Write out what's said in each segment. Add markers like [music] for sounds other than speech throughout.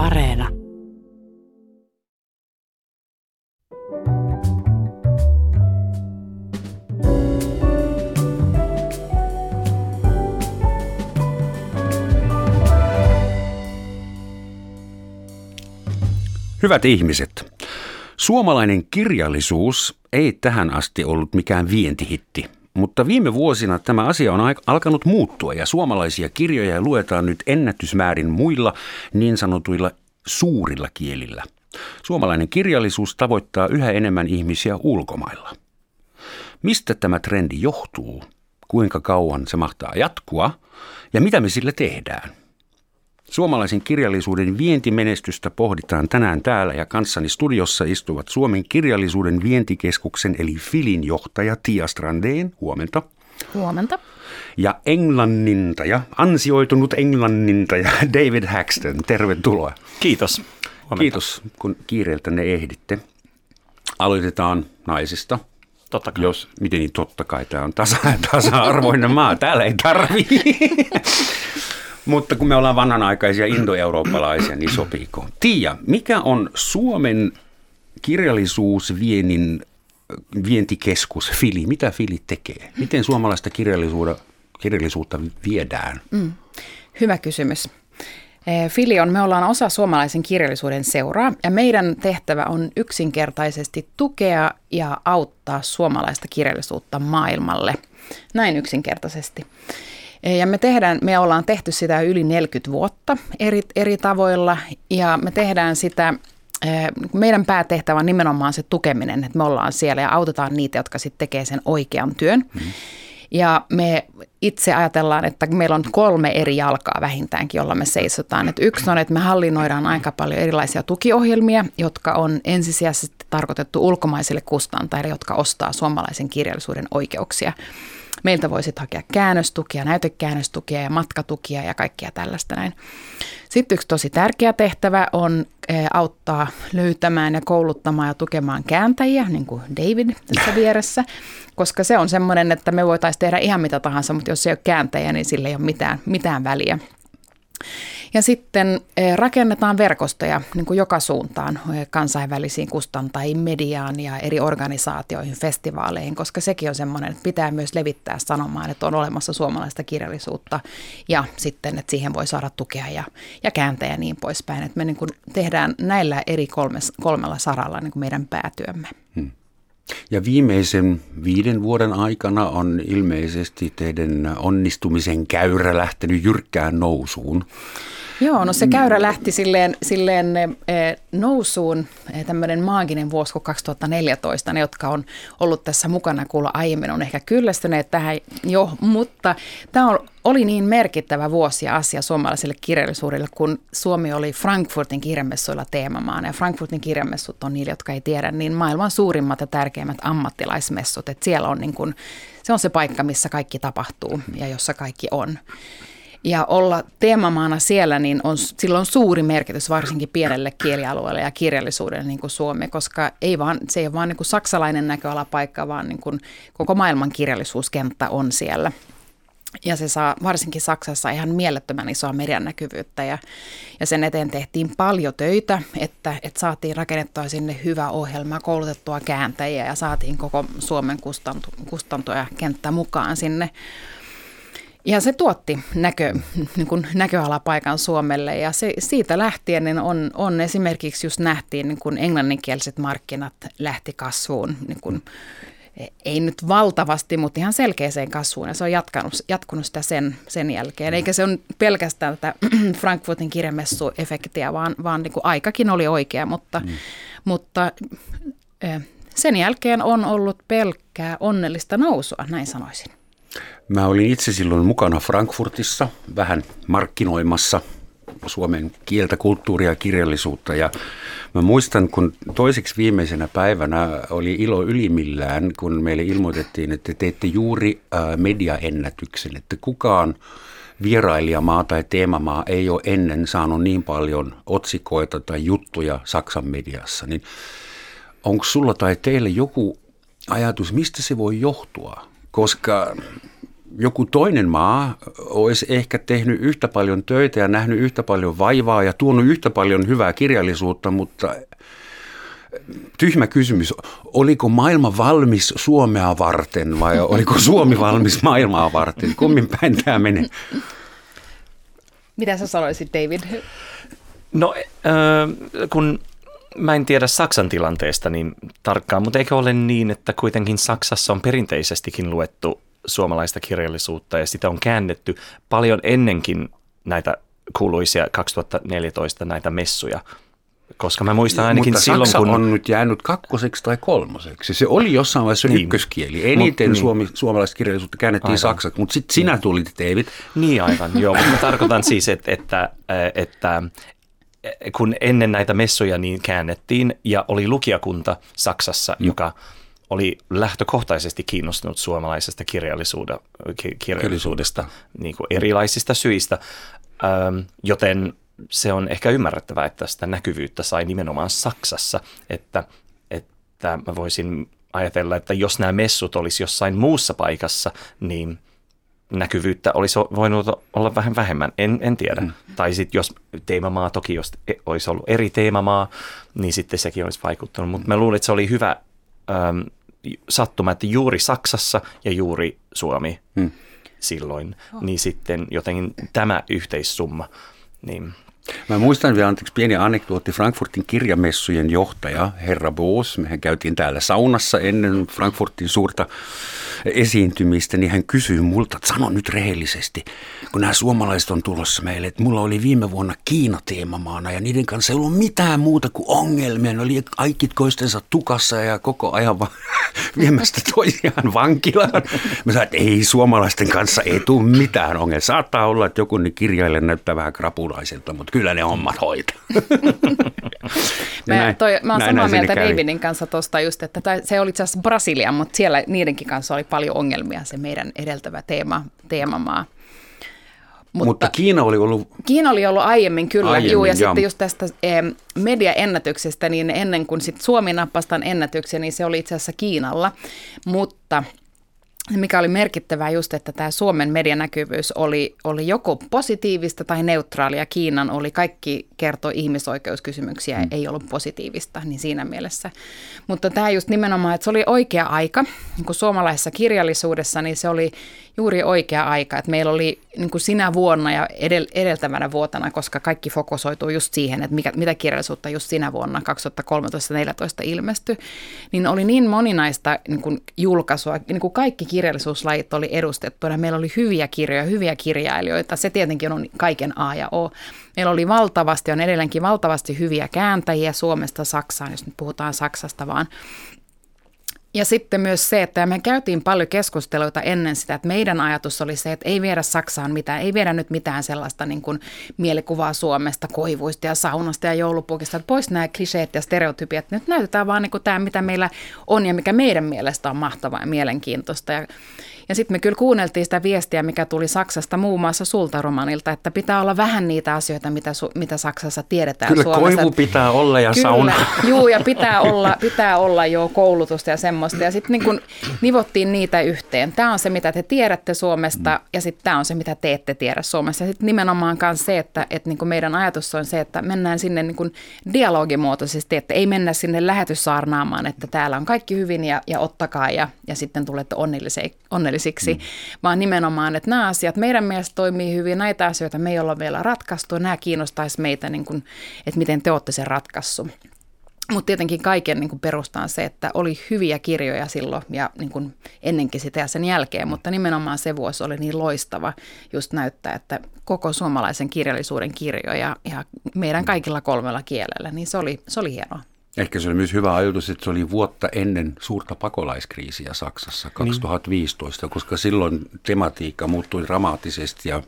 Areena. Hyvät ihmiset, suomalainen kirjallisuus ei tähän asti ollut mikään vientihitti, mutta viime vuosina tämä asia on alkanut muuttua ja suomalaisia kirjoja luetaan nyt ennätysmäärin muilla niin sanotuilla suurilla kielillä. Suomalainen kirjallisuus tavoittaa yhä enemmän ihmisiä ulkomailla. Mistä tämä trendi johtuu? Kuinka kauan se mahtaa jatkua? Ja mitä me sille tehdään? Suomalaisen kirjallisuuden vientimenestystä pohditaan tänään täällä ja kanssani studiossa istuvat Suomen kirjallisuuden vientikeskuksen eli Filin johtaja Tia Strandeen. Huomenta. Huomenta. Ja englannintaja, ansioitunut englannintaja [laughs] David Haxton. Tervetuloa. Kiitos. Huomenta. Kiitos, kun kiireeltä ne ehditte. Aloitetaan naisista. Totta kai. Jos, miten niin totta kai, tämä on tasa, [laughs] tasa-arvoinen maa, täällä ei tarvii. [laughs] Mutta kun me ollaan vanhanaikaisia indoeurooppalaisia, niin sopiiko? Tiia, mikä on Suomen kirjallisuusviennin vientikeskus Fili? Mitä Fili tekee? Miten suomalaista kirjallisuutta viedään? Mm, hyvä kysymys. Fili on, me ollaan osa suomalaisen kirjallisuuden seuraa ja meidän tehtävä on yksinkertaisesti tukea ja auttaa suomalaista kirjallisuutta maailmalle. Näin yksinkertaisesti. Ja me tehdään, me ollaan tehty sitä yli 40 vuotta eri, eri tavoilla ja me tehdään sitä eh, meidän päätehtävä on nimenomaan se tukeminen, että me ollaan siellä ja autetaan niitä, jotka sitten tekee sen oikean työn. Mm. Ja me itse ajatellaan, että meillä on kolme eri jalkaa vähintäänkin, jolla me seisotaan. Et yksi on, että me hallinnoidaan aika paljon erilaisia tukiohjelmia, jotka on ensisijaisesti tarkoitettu ulkomaisille kustantajille, jotka ostaa suomalaisen kirjallisuuden oikeuksia. Meiltä voisit hakea käännöstukia, näytekäännöstukia ja matkatukia ja kaikkia tällaista näin. Sitten yksi tosi tärkeä tehtävä on eh, auttaa löytämään ja kouluttamaan ja tukemaan kääntäjiä, niin kuin David tässä vieressä, koska se on semmoinen, että me voitaisiin tehdä ihan mitä tahansa, mutta jos ei ole kääntäjä, niin sillä ei ole mitään, mitään väliä. Ja sitten eh, rakennetaan verkostoja niin kuin joka suuntaan eh, kansainvälisiin kustantajiin, mediaan ja eri organisaatioihin, festivaaleihin, koska sekin on semmoinen, että pitää myös levittää sanomaan, että on olemassa suomalaista kirjallisuutta ja sitten, että siihen voi saada tukea ja, ja kääntäjä ja niin poispäin. Että me niin kuin tehdään näillä eri kolmes, kolmella saralla niin kuin meidän päätyömme. Hmm. Ja viimeisen viiden vuoden aikana on ilmeisesti teidän onnistumisen käyrä lähtenyt jyrkkään nousuun. Joo, no se käyrä lähti silleen, silleen e, nousuun, e, tämmöinen maaginen vuosi kuin 2014. Ne, jotka on ollut tässä mukana kuulla aiemmin, on ehkä kyllästyneet tähän jo, mutta tämä oli niin merkittävä vuosi ja asia suomalaiselle kirjallisuudelle, kun Suomi oli Frankfurtin kirjamessuilla teemamaana. Ja Frankfurtin kirjamessut on niille, jotka ei tiedä, niin maailman suurimmat ja tärkeimmät ammattilaismessut. Että siellä on niin kuin, se on se paikka, missä kaikki tapahtuu ja jossa kaikki on. Ja olla teemamaana siellä, niin on, sillä on suuri merkitys varsinkin pienelle kielialueelle ja kirjallisuudelle niin kuin Suomi, koska ei vaan, se ei ole vain niin kuin saksalainen näköalapaikka, vaan niin kuin koko maailman kirjallisuuskenttä on siellä. Ja se saa varsinkin Saksassa ihan mielettömän isoa median näkyvyyttä ja, ja sen eteen tehtiin paljon töitä, että, että saatiin rakennettua sinne hyvä ohjelma, koulutettua kääntäjiä ja saatiin koko Suomen kustanto, kustanto ja kenttä mukaan sinne. Ja se tuotti näkö, niin kuin näköalapaikan Suomelle ja se, siitä lähtien niin on, on esimerkiksi just nähtiin niin kuin englanninkieliset markkinat lähti kasvuun. Niin kuin, ei nyt valtavasti, mutta ihan selkeäseen kasvuun ja se on jatkanut, jatkunut sitä sen, sen jälkeen. Eikä se on pelkästään tätä [clears throat] Frankfurtin kirjamessuefektiä, vaan, vaan niin kuin aikakin oli oikea, mutta, mm. mutta sen jälkeen on ollut pelkkää onnellista nousua, näin sanoisin. Mä olin itse silloin mukana Frankfurtissa vähän markkinoimassa suomen kieltä, kulttuuria ja kirjallisuutta. Ja mä muistan, kun toiseksi viimeisenä päivänä oli ilo ylimillään, kun meille ilmoitettiin, että teette juuri mediaennätyksen, että kukaan vierailijamaa tai teemamaa ei ole ennen saanut niin paljon otsikoita tai juttuja Saksan mediassa. Niin onko sulla tai teille joku ajatus, mistä se voi johtua? Koska joku toinen maa olisi ehkä tehnyt yhtä paljon töitä ja nähnyt yhtä paljon vaivaa ja tuonut yhtä paljon hyvää kirjallisuutta, mutta tyhmä kysymys. Oliko maailma valmis Suomea varten vai [laughs] oliko Suomi valmis maailmaa varten? Kummin päin tämä menee? Mitä sä sanoisit, David? No, äh, kun mä en tiedä Saksan tilanteesta niin tarkkaan, mutta eikö ole niin, että kuitenkin Saksassa on perinteisestikin luettu suomalaista kirjallisuutta ja sitä on käännetty paljon ennenkin näitä kuuluisia 2014 näitä messuja. Koska mä muistan ainakin Mutta silloin, Saksa kun... on nyt jäänyt kakkoseksi tai kolmoseksi. Se oli jossain vaiheessa niin. ykköskieli. Eniten Mut, niin. suomi, suomalaista kirjallisuutta käännettiin aivan. saksaksi, mutta sitten sinä niin. tulit, David. Niin aivan, joo. Mutta mä tarkoitan siis, että, että, että kun ennen näitä messuja niin käännettiin ja oli lukijakunta Saksassa, mm. joka oli lähtökohtaisesti kiinnostunut suomalaisesta kirjallisuudesta niin kuin erilaisista syistä, ähm, joten se on ehkä ymmärrettävää, että sitä näkyvyyttä sai nimenomaan Saksassa, että, että mä voisin ajatella, että jos nämä messut olisi jossain muussa paikassa, niin näkyvyyttä olisi voinut olla vähän vähemmän, en, en tiedä. Mm. Tai sitten jos teemamaa, toki jos e, olisi ollut eri teemamaa, niin sitten sekin olisi vaikuttanut. Mutta mä luulen, että se oli hyvä äm, sattuma, että juuri Saksassa ja juuri Suomi mm. silloin, oh. niin sitten jotenkin tämä yhteissumma, niin Mä muistan vielä, anteeksi pieni anekdootti, Frankfurtin kirjamessujen johtaja, herra Boos, mehän käytiin täällä saunassa ennen Frankfurtin suurta esiintymistä, niin hän kysyi multa, että sano nyt rehellisesti, kun nämä suomalaiset on tulossa meille, että mulla oli viime vuonna Kiina teemamaana ja niiden kanssa ei ollut mitään muuta kuin ongelmia. Ne oli kaikki koistensa tukassa ja koko ajan vaan [laughs] viemästä toisiaan vankilaan. Mä sanoin, että ei suomalaisten kanssa ei tule mitään ongelmia. Saattaa olla, että joku kirjaille näyttää vähän krapulaiselta, mutta kyllä ne hommat hoitaa. [laughs] mä, näin, toi, mä oon samaa mieltä Davidin kanssa tuosta just, että se oli itse asiassa Brasilia, mutta siellä niidenkin kanssa oli paljon ongelmia se meidän edeltävä teema, teemamaa. Mutta, Mutta Kiina oli ollut... Kiina oli ollut aiemmin kyllä, aiemmin, juu, ja jam. sitten just tästä eh, mediaennätyksestä, niin ennen kuin sit Suomi nappasi ennätyksen, niin se oli itse asiassa Kiinalla. Mutta mikä oli merkittävää just, että tämä Suomen medianäkyvyys oli, oli joko positiivista tai neutraalia. Kiinan oli kaikki kertoi ihmisoikeuskysymyksiä, mm. ei ollut positiivista, niin siinä mielessä. Mutta tämä just nimenomaan, että se oli oikea aika, niin kuin suomalaisessa kirjallisuudessa, niin se oli juuri oikea aika. Että meillä oli niin kuin sinä vuonna ja edel, edeltävänä vuotena, koska kaikki fokusoituu just siihen, että mikä, mitä kirjallisuutta just sinä vuonna 2013-2014 ilmestyi, niin oli niin moninaista niin kuin julkaisua, niin kuin kaikki kirjallisuuslajit oli edustettuna. Meillä oli hyviä kirjoja, hyviä kirjailijoita. Se tietenkin on kaiken A ja O. Meillä oli valtavasti, on edelleenkin valtavasti hyviä kääntäjiä Suomesta Saksaan, jos nyt puhutaan Saksasta vaan. Ja sitten myös se, että me käytiin paljon keskusteluita ennen sitä, että meidän ajatus oli se, että ei viedä Saksaan mitään, ei viedä nyt mitään sellaista niin kuin mielikuvaa Suomesta, koivuista ja saunasta ja joulupukista, että pois nämä kliseet ja stereotypiat. Nyt näytetään vaan niin kuin tämä, mitä meillä on ja mikä meidän mielestä on mahtavaa ja mielenkiintoista. Ja ja sitten me kyllä kuunneltiin sitä viestiä, mikä tuli Saksasta muun muassa sultaromanilta, että pitää olla vähän niitä asioita, mitä, su, mitä Saksassa tiedetään kyllä Suomessa. koivu pitää olla ja kyllä, sauna. [laughs] Juu, ja pitää olla, pitää olla jo koulutusta ja semmoista. Ja sitten niin nivottiin niitä yhteen. Tämä on se, mitä te tiedätte Suomesta, ja sitten tämä on se, mitä te ette tiedä Suomessa. Ja sitten nimenomaan myös se, että, että niin meidän ajatus on se, että mennään sinne niin dialogimuotoisesti, että ei mennä sinne lähetyssaarnaamaan, että täällä on kaikki hyvin ja, ja ottakaa ja, ja sitten tulette onnellisiksi onnellisiksi, mm. vaan nimenomaan, että nämä asiat meidän mielestä toimii hyvin, näitä asioita me ei olla vielä ratkaistu, nämä kiinnostaisi meitä, niin kuin, että miten te olette sen ratkaissut. Mutta tietenkin kaiken niin kuin perustaan se, että oli hyviä kirjoja silloin ja niin kuin ennenkin sitä ja sen jälkeen, mutta nimenomaan se vuosi oli niin loistava just näyttää, että koko suomalaisen kirjallisuuden kirjoja ja meidän kaikilla kolmella kielellä, niin se oli, se oli hienoa. Ehkä se oli myös hyvä ajatus, että se oli vuotta ennen suurta pakolaiskriisiä Saksassa 2015, niin. koska silloin tematiikka muuttui dramaattisesti ja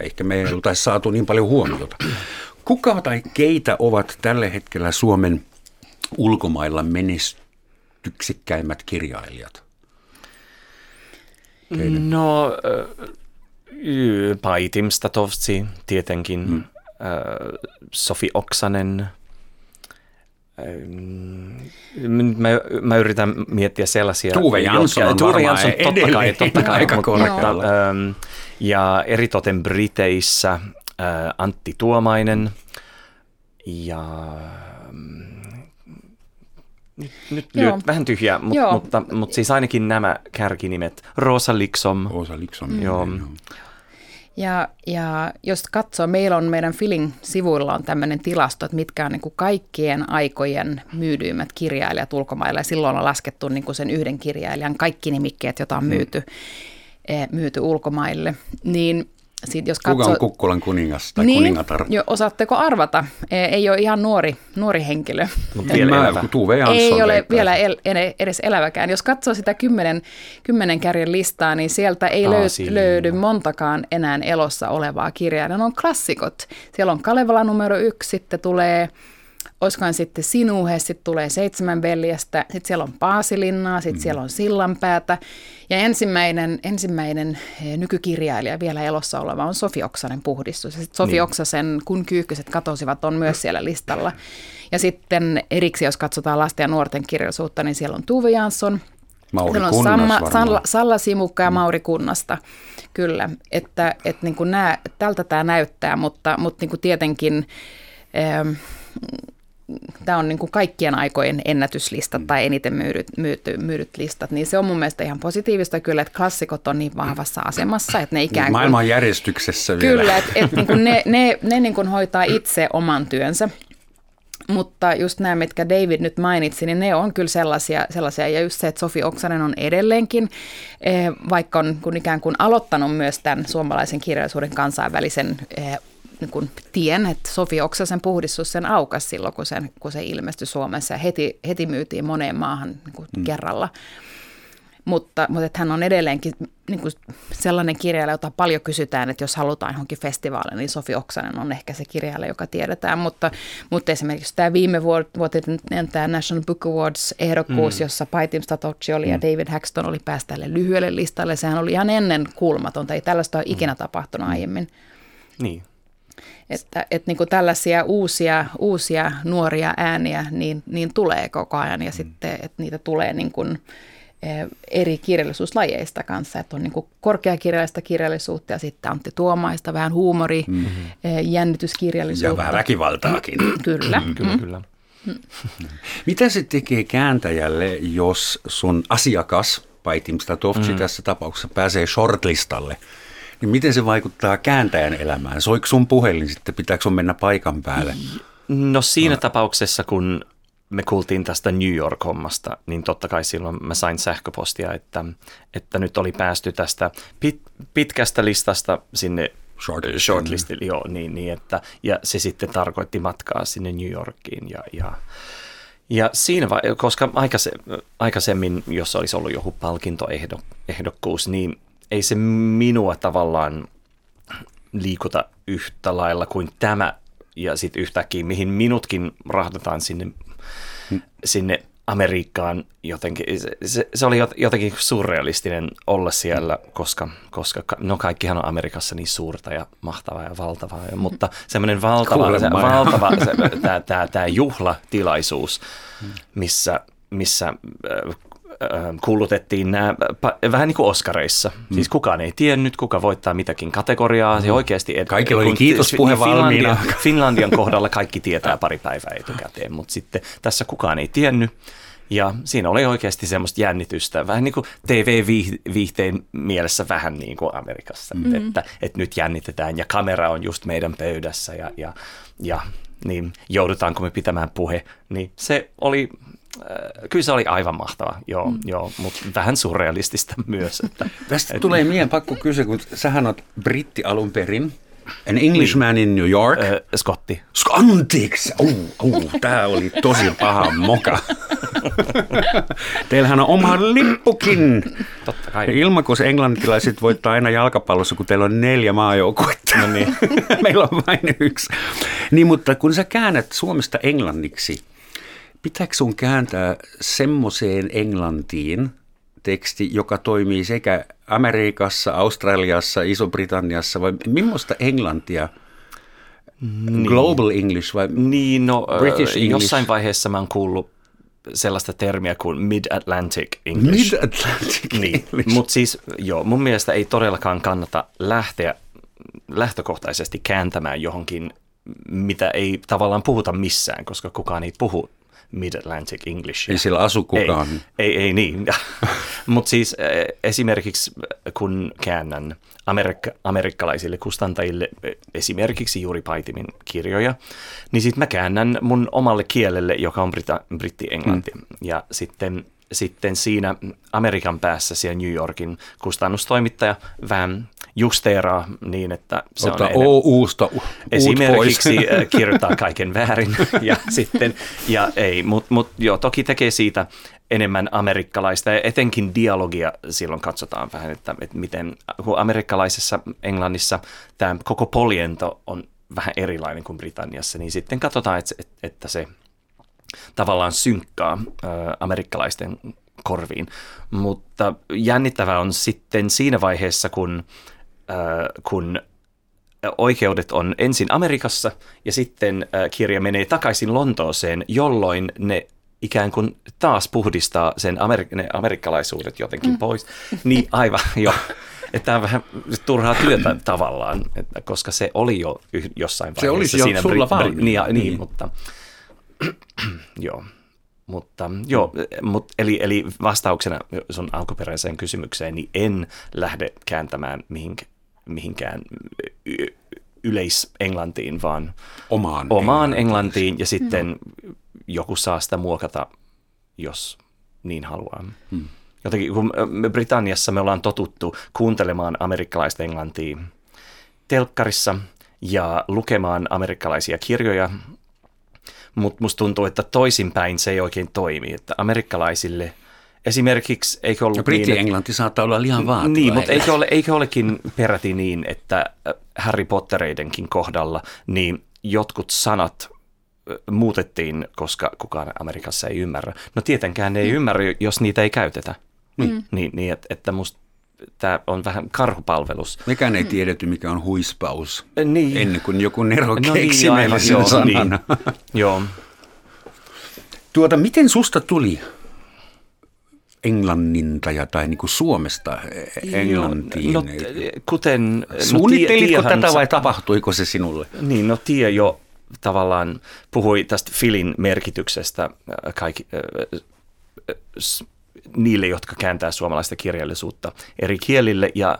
ehkä me ei oltaisi saatu niin paljon huomiota. Kuka tai keitä ovat tällä hetkellä Suomen ulkomailla menestyksekkäimmät kirjailijat? Keiden? No, Paitim Statovci tietenkin, hmm. Sofi Oksanen – mä, mä yritän miettiä sellaisia... Tuve Jansson on Tuve Jansson, totta kai, totta kai. aika mutta, ähm, ja eritoten Briteissä äh, Antti Tuomainen ja... mm, Nyt, nyt Joo. lyöt vähän tyhjää, mut, Joo. mutta, mutta siis ainakin nämä kärkinimet. Rosa Liksom, Osa Liksom. Joo. Ja, ja jos katsoo, meillä on meidän Filin sivuilla on tämmöinen tilasto, että mitkä on niin kuin kaikkien aikojen myydyimmät kirjailijat ulkomailla. Ja silloin on laskettu niin kuin sen yhden kirjailijan kaikki nimikkeet, joita on myyty, eh, myyty ulkomaille. Niin sit jos Kuka katsoo, on Kukkulan kuningas tai niin, kuningatar? jo, osaatteko arvata? Eh, Ei ole ihan nuori, nuori henkilö. mutta vielä mä, elävä. kun Tuve Jansson Ei ole vielä el, edes eläväkään. Jos katsoo sitä kymmenen, kymmenen kärjen listaa, niin sieltä ei Aa, löy, siinä. löydy montakaan enää elossa olevaa kirjaa. Ne on klassikot. Siellä on Kalevala numero yksi, sitten tulee, olisikohan sitten Sinuhe, sitten tulee Seitsemän veljestä, sitten siellä on Paasilinnaa, sitten mm. siellä on Sillanpäätä. Ja ensimmäinen, ensimmäinen eh, nykykirjailija vielä elossa oleva on Sofi Oksanen puhdistus. Ja sitten Sofi niin. Oksasen Kun kyykkyset katosivat on myös siellä listalla. Ja sitten erikseen, jos katsotaan lasten ja nuorten kirjallisuutta, niin siellä on Tuve Jansson, Mauri siellä on Kunnas Samma. Salla, Salla Simukka ja Mauri Kunnasta. Kyllä, että, että niin kuin nämä, tältä tämä näyttää, mutta, mutta niin kuin tietenkin ähm, tämä on niin kuin kaikkien aikojen ennätyslistat tai eniten myydyt, myyty, myydyt listat, niin se on mun mielestä ihan positiivista kyllä, että klassikot on niin vahvassa asemassa, että ne ikään kuin... Maailman järjestyksessä vielä. Kyllä, että et niinku ne, ne, ne niinku hoitaa itse oman työnsä. Mutta just nämä, mitkä David nyt mainitsi, niin ne on kyllä sellaisia, sellaisia. ja just se, että Sofi Oksanen on edelleenkin, eh, vaikka on kun ikään kuin aloittanut myös tämän suomalaisen kirjallisuuden kansainvälisen eh, niin kuin tien, että Sofi Oksasen puhdistus sen aukas silloin, kun, sen, kun se ilmestyi Suomessa ja heti, heti myytiin moneen maahan niin kuin mm. kerralla. Mutta, mutta että hän on edelleenkin niin kuin sellainen kirjailija, jota paljon kysytään, että jos halutaan johonkin festivaaliin, niin Sofi Oksanen on ehkä se kirjailija, joka tiedetään. Mutta, mutta esimerkiksi tämä viime vuotinen tämä National Book Awards ehdokkuus, mm. jossa Paitim Statocci oli mm. ja David Haxton oli päästä tälle lyhyelle listalle, sehän oli ihan ennen kuulmatonta. Ei tällaista ole ikinä tapahtunut aiemmin. Niin. Että, että niin kuin tällaisia uusia, uusia nuoria ääniä niin, niin tulee koko ajan ja mm. sitten, että niitä tulee niin kuin, eh, eri kirjallisuuslajeista kanssa, että on niin kuin korkeakirjallista kirjallisuutta ja sitten Antti Tuomaista, vähän huumori, mm-hmm. jännityskirjallisuutta. Ja vähän väkivaltaakin. [clears throat] Kyllä. Kyllä, kyllä. Mitä se tekee kääntäjälle, jos sun asiakas, Paitim Statovci mm. tässä tapauksessa, pääsee shortlistalle? Niin miten se vaikuttaa kääntäjän elämään? Soiko sun puhelin sitten, pitääkö sun mennä paikan päälle? No siinä no. tapauksessa, kun me kuultiin tästä New York-hommasta, niin totta kai silloin mä sain sähköpostia, että, että nyt oli päästy tästä pit, pitkästä listasta sinne shortlistille, joo, niin, niin että, ja se sitten tarkoitti matkaa sinne New Yorkiin ja, ja ja siinä, vai- koska aikaise, aikaisemmin, jos olisi ollut joku palkintoehdokkuus, niin ei se minua tavallaan liikuta yhtä lailla kuin tämä. Ja sitten yhtäkkiä, mihin minutkin rahdataan sinne, sinne Amerikkaan jotenkin. Se, se, se oli jot- jotenkin surrealistinen olla siellä, koska, koska ka- no kaikkihan on Amerikassa niin suurta ja mahtavaa ja valtavaa. Ja, mutta semmoinen valtava, se, valtava se, tämä, tämä, tämä juhlatilaisuus, missä, missä äh, kuulutettiin nämä vähän niin kuin Oscareissa. Siis kukaan ei tiennyt, kuka voittaa mitäkin kategoriaa. Se oikeasti, et, Kaikilla oli kun- kiitospuhe Finlandian, valmiina. Finlandian kohdalla kaikki tietää pari päivää etukäteen, mutta sitten tässä kukaan ei tiennyt. Ja siinä oli oikeasti semmoista jännitystä, vähän niin kuin TV-viihteen mielessä vähän niin kuin Amerikassa, mm-hmm. että, että nyt jännitetään ja kamera on just meidän pöydässä ja, ja, ja niin joudutaanko me pitämään puhe, niin se oli, kyllä se oli aivan mahtava, joo, mm. joo mutta vähän surrealistista [laughs] myös. Että, [laughs] Tästä tulee mieleen pakko kysyä, kun sähän oot britti alun perin. An Englishman in New York. äh, Scotti. Sk- Anteeksi! Uh, uh, tämä oli tosi paha moka. [laughs] Teillähän on oma lippukin. Totta kai. Englantilaiset voittaa aina jalkapallossa, kun teillä on neljä maajoukkuetta. No niin. Meillä on vain yksi. Niin, mutta kun sä käännät Suomesta englanniksi, pitääkö sun kääntää semmoiseen englantiin teksti, joka toimii sekä Amerikassa, Australiassa, Iso-Britanniassa, vai millaista englantia niin. global English vai niin, no, British English? Jossain vaiheessa mä oon kuullut sellaista termiä kuin Mid-Atlantic English. Mid-Atlantic niin. Mutta siis joo, mun mielestä ei todellakaan kannata lähteä lähtökohtaisesti kääntämään johonkin, mitä ei tavallaan puhuta missään, koska kukaan ei puhu Mid-Atlantic English. Ei sillä asu kukaan. Ei, ei, ei niin. [laughs] Mutta siis esimerkiksi kun käännän amerikka, amerikkalaisille kustantajille esimerkiksi juuri Paitimin kirjoja, niin sitten mä käännän mun omalle kielelle, joka on brita, britti-englanti. Mm. Ja sitten, sitten siinä Amerikan päässä siellä New Yorkin kustannustoimittaja vähän justeeraa niin, että se Ota on O-uusta esimerkiksi pois. [laughs] Äh, kirjoittaa kaiken väärin [laughs] ja sitten, ja ei, mutta mut, joo, toki tekee siitä enemmän amerikkalaista ja etenkin dialogia silloin katsotaan vähän, että, että miten, amerikkalaisessa Englannissa tämä koko poliento on vähän erilainen kuin Britanniassa, niin sitten katsotaan, että, että se tavallaan synkkaa äh, amerikkalaisten korviin. Mutta jännittävää on sitten siinä vaiheessa, kun kun oikeudet on ensin Amerikassa ja sitten kirja menee takaisin Lontooseen, jolloin ne ikään kuin taas puhdistaa sen amerik- ne amerikkalaisuudet jotenkin mm. pois. Niin aivan, [laughs] jo. Että tämä on vähän turhaa työtä tavallaan, että, koska se oli jo jossain vaiheessa. Se olisi jo siinä sulla bri- bri- niin, niin, niin, mutta [clears throat] joo. Mutta joo, mut, eli, eli vastauksena sun alkuperäiseen kysymykseen, niin en lähde kääntämään mihinkään mihinkään yleisenglantiin, vaan omaan, omaan englantiin ja sitten mm. joku saa sitä muokata, jos niin haluaa. Hmm. Jotenkin kun Britanniassa me ollaan totuttu kuuntelemaan amerikkalaista englantia telkkarissa ja lukemaan amerikkalaisia kirjoja, mutta musta tuntuu, että toisinpäin se ei oikein toimi, että amerikkalaisille – Esimerkiksi eikö ollut Britti-englanti niin, saattaa olla liian vaativa. Niin, mutta eikö, ole, eikö olekin peräti niin, että äh, Harry Pottereidenkin kohdalla niin jotkut sanat äh, muutettiin, koska kukaan Amerikassa ei ymmärrä. No tietenkään ne ei mm. ymmärrä, jos niitä ei käytetä. Mm. Niin, niin että, että musta tämä on vähän karhupalvelus. Mekään ei tiedetty, mikä on huispaus, niin. ennen kuin joku nero no keksi niin, meille sen sanan. Niin. Joo. Tuota, miten susta tuli englannintaja tai niin kuin Suomesta englantiin? No, kuten, Suunnittelitko no, tätä vai tapahtuiko se sinulle? Niin, no tie jo tavallaan puhui tästä filin merkityksestä kaikki, niille, jotka kääntää suomalaista kirjallisuutta eri kielille ja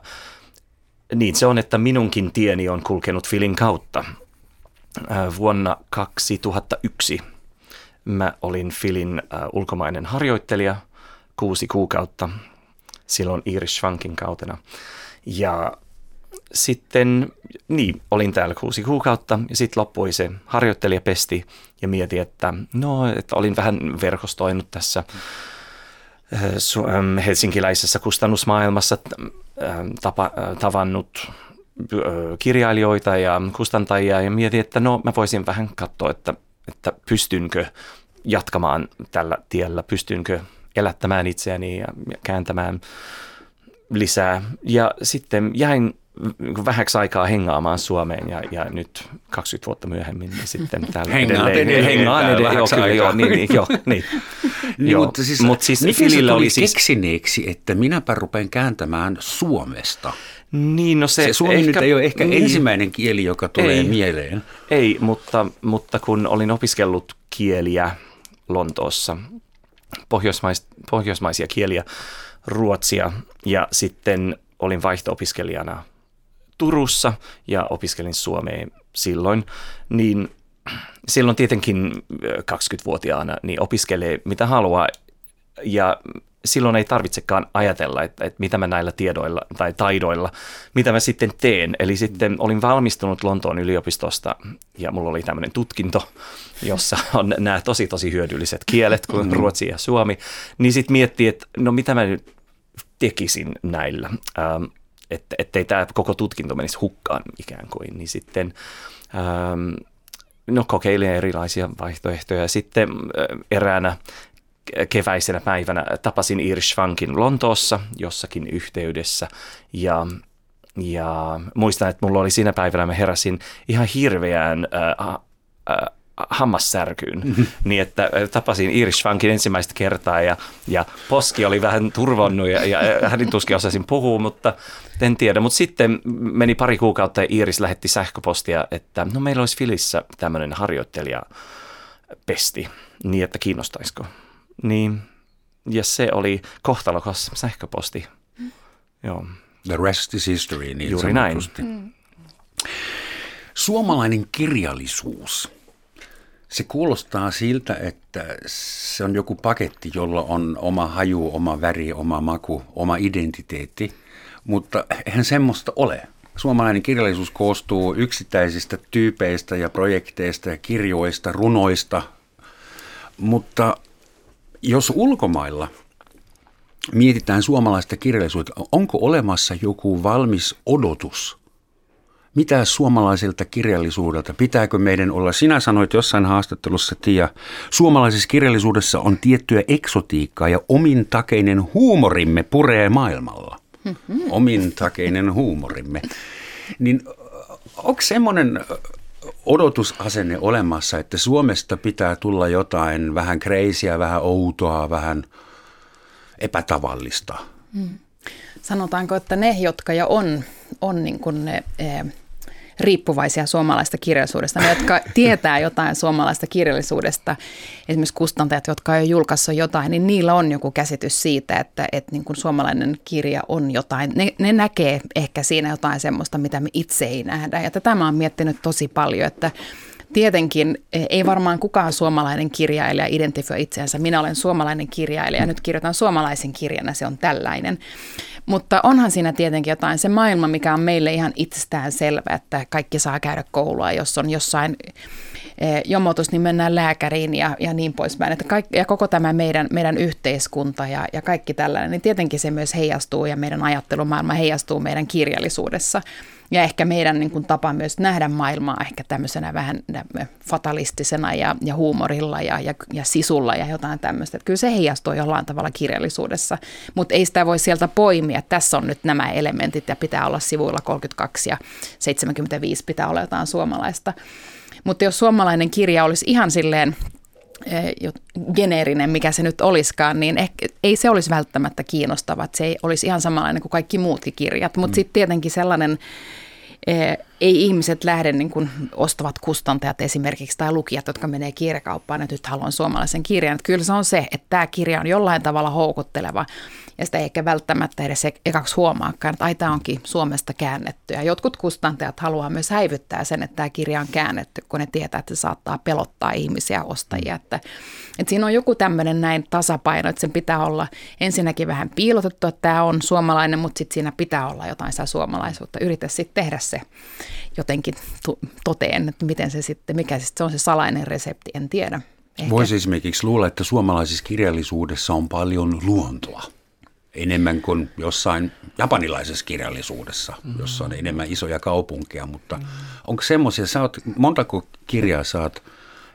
niin se on, että minunkin tieni on kulkenut filin kautta. Vuonna 2001 mä olin filin ulkomainen harjoittelija – kuusi kuukautta silloin Irish Schwankin kautena. Ja sitten, niin, olin täällä kuusi kuukautta ja sitten loppui se harjoittelijapesti ja mietin, että no, että olin vähän verkostoinut tässä ähm, helsinkiläisessä kustannusmaailmassa tapa, äh, tavannut kirjailijoita ja kustantajia ja mietin, että no mä voisin vähän katsoa, että, että pystynkö jatkamaan tällä tiellä, pystynkö elättämään itseäni ja kääntämään lisää. Ja sitten jäin vähäksi aikaa hengaamaan Suomeen ja, ja nyt 20 vuotta myöhemmin niin sitten [laughs] täällä Hengaan edelleen. edelleen. Hengaan edelleen, joo, kyllä, joo, niin, niin, joo, niin. [laughs] niin joo. Mutta siis, Mut siis miten Filillä oli siis... keksineeksi, että minäpä rupean kääntämään Suomesta? Niin, no se, se suomi ehkä, nyt ei ole ehkä niin, ensimmäinen kieli, joka tulee ei, mieleen. Ei, mutta, mutta kun olin opiskellut kieliä Lontoossa pohjoismais, pohjoismaisia kieliä, ruotsia ja sitten olin vaihto-opiskelijana Turussa ja opiskelin suomea silloin, niin silloin tietenkin 20-vuotiaana niin opiskelee mitä haluaa ja silloin ei tarvitsekaan ajatella, että, että mitä mä näillä tiedoilla tai taidoilla, mitä mä sitten teen. Eli sitten olin valmistunut Lontoon yliopistosta ja mulla oli tämmöinen tutkinto, jossa on nämä tosi tosi hyödylliset kielet kuin mm-hmm. ruotsi ja suomi. Niin sitten miettii, että no mitä mä nyt tekisin näillä, ähm, että ettei tämä koko tutkinto menisi hukkaan ikään kuin. Niin sitten ähm, no kokeilin erilaisia vaihtoehtoja. Sitten äh, eräänä keväisenä päivänä tapasin Irish Funkin Lontoossa jossakin yhteydessä ja ja muistan, että mulla oli siinä päivänä, mä heräsin ihan hirveään äh, äh, hammassärkyyn, mm-hmm. niin että äh, tapasin Irish Funkin ensimmäistä kertaa ja, ja poski oli vähän turvonnut ja, ja hänen tuskin osasin puhua, mutta en tiedä. Mutta sitten meni pari kuukautta ja Iris lähetti sähköpostia, että no meillä olisi Filissä tämmöinen harjoittelija pesti, niin että kiinnostaisiko. Niin, ja se oli kohtalokas sähköposti. Mm. Joo. The rest is history, niin Juuri näin. Mm. Suomalainen kirjallisuus. Se kuulostaa siltä, että se on joku paketti, jolla on oma haju, oma väri, oma maku, oma identiteetti, mutta eihän semmoista ole. Suomalainen kirjallisuus koostuu yksittäisistä tyypeistä ja projekteista ja kirjoista, runoista, mutta jos ulkomailla mietitään suomalaista kirjallisuutta, onko olemassa joku valmis odotus? Mitä suomalaiselta kirjallisuudelta? Pitääkö meidän olla? Sinä sanoit jossain haastattelussa, Tia, suomalaisessa kirjallisuudessa on tiettyä eksotiikkaa ja omintakeinen huumorimme puree maailmalla. Mm-hmm. Omintakeinen huumorimme. Niin onko semmoinen odotusasenne olemassa, että Suomesta pitää tulla jotain vähän kreisiä, vähän outoa, vähän epätavallista? Hmm. Sanotaanko, että ne, jotka jo on, on niin kuin ne, e, riippuvaisia suomalaista kirjallisuudesta, ne, jotka [laughs] tietää jotain suomalaista kirjallisuudesta, esimerkiksi kustantajat, jotka on jo julkaissut jotain, niin niillä on joku käsitys siitä, että, että niin kuin suomalainen kirja on jotain. Ne, ne näkee ehkä siinä jotain semmoista, mitä me itse ei nähdä. Ja tätä mä oon miettinyt tosi paljon, että Tietenkin eh, ei varmaan kukaan suomalainen kirjailija identifioi itseänsä. Minä olen suomalainen kirjailija ja nyt kirjoitan suomalaisen kirjan ja se on tällainen. Mutta onhan siinä tietenkin jotain se maailma, mikä on meille ihan itsestään selvä, että kaikki saa käydä koulua, jos on jossain eh, jomotus, niin mennään lääkäriin ja, ja niin poispäin. Että kaikki, ja koko tämä meidän, meidän yhteiskunta ja, ja kaikki tällainen, niin tietenkin se myös heijastuu ja meidän ajattelumaailma heijastuu meidän kirjallisuudessa. Ja ehkä meidän niin kuin, tapa myös nähdä maailmaa ehkä tämmöisenä vähän fatalistisena ja, ja huumorilla ja, ja, ja sisulla ja jotain tämmöistä. Että kyllä se heijastuu jollain tavalla kirjallisuudessa, mutta ei sitä voi sieltä poimia. Tässä on nyt nämä elementit ja pitää olla sivuilla 32 ja 75 pitää olla jotain suomalaista. Mutta jos suomalainen kirja olisi ihan silleen geneerinen, mikä se nyt olisikaan, niin ehkä, ei se olisi välttämättä kiinnostava. Se ei olisi ihan samanlainen kuin kaikki muutkin kirjat, mutta mm. sitten tietenkin sellainen ei ihmiset lähde niin kuin ostavat kustantajat esimerkiksi tai lukijat, jotka menee kirjakauppaan, että nyt haluan suomalaisen kirjan. Että kyllä se on se, että tämä kirja on jollain tavalla houkutteleva ja sitä ei ehkä välttämättä edes ekaksi huomaakaan, että ai tämä onkin Suomesta käännetty. Ja jotkut kustantajat haluaa myös häivyttää sen, että tämä kirja on käännetty, kun ne tietää, että se saattaa pelottaa ihmisiä ostajia. Että, että siinä on joku tämmöinen näin tasapaino, että sen pitää olla ensinnäkin vähän piilotettu, että tämä on suomalainen, mutta sitten siinä pitää olla jotain sitä suomalaisuutta. Yritä sitten tehdä se jotenkin toteen, että miten se sitten, mikä sitten se on se salainen resepti, en tiedä. Ehkä. Voisi esimerkiksi luulla, että suomalaisessa kirjallisuudessa on paljon luontoa enemmän kuin jossain japanilaisessa kirjallisuudessa, mm. jossa on enemmän isoja kaupunkeja, mutta mm. onko semmoisia, sä oot, montako kirjaa sä oot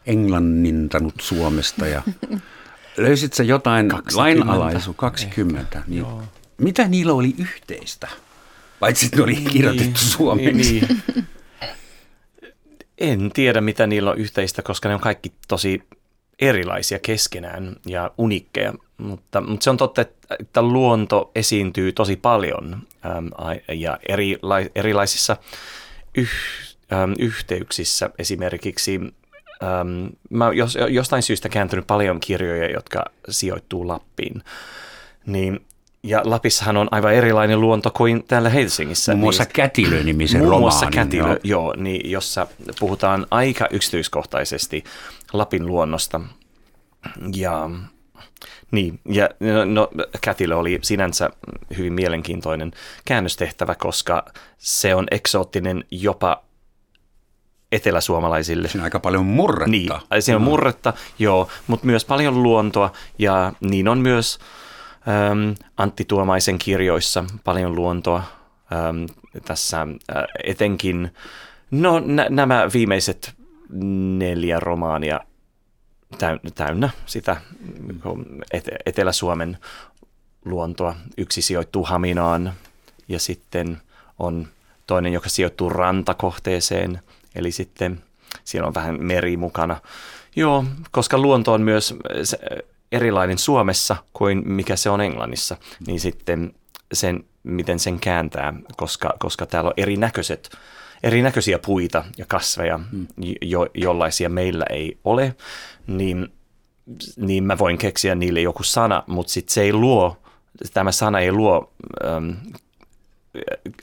englannintanut Suomesta ja [laughs] löysit sä jotain 20. lainalaisu 20, niin Joo. mitä niillä oli yhteistä? Paitsi että ne oli niin, kirjoitettu suomeksi. Niin, niin. En tiedä, mitä niillä on yhteistä, koska ne on kaikki tosi erilaisia keskenään ja unikkeja, mutta, mutta se on totta, että luonto esiintyy tosi paljon äm, ja erila, erilaisissa yh, äm, yhteyksissä. Esimerkiksi äm, mä jos, jostain syystä kääntynyt paljon kirjoja, jotka sijoittuu Lappiin, niin ja Lapissahan on aivan erilainen luonto kuin täällä Helsingissä. Muun muassa niin, Kätilö-nimisen Muun muassa Kätilö, joo. joo niin, jossa puhutaan aika yksityiskohtaisesti Lapin luonnosta. Ja, niin, ja no, Kätilö oli sinänsä hyvin mielenkiintoinen käännöstehtävä, koska se on eksoottinen jopa eteläsuomalaisille. Siinä on aika paljon murretta. Niin, siinä on mm. murretta, joo, mutta myös paljon luontoa ja niin on myös Antti Tuomaisen kirjoissa paljon luontoa. Äm, tässä äh, etenkin, no nä- nämä viimeiset neljä romaania täynnä sitä Etelä-Suomen luontoa. Yksi sijoittuu Haminaan ja sitten on toinen, joka sijoittuu rantakohteeseen, eli sitten siellä on vähän meri mukana. Joo, koska luonto on myös erilainen Suomessa kuin mikä se on Englannissa, niin sitten sen, miten sen kääntää, koska, koska täällä on erinäköiset erinäköisiä puita ja kasveja, hmm. jo, jollaisia meillä ei ole, niin, niin mä voin keksiä niille joku sana, mutta sitten se ei luo, tämä sana ei luo ähm,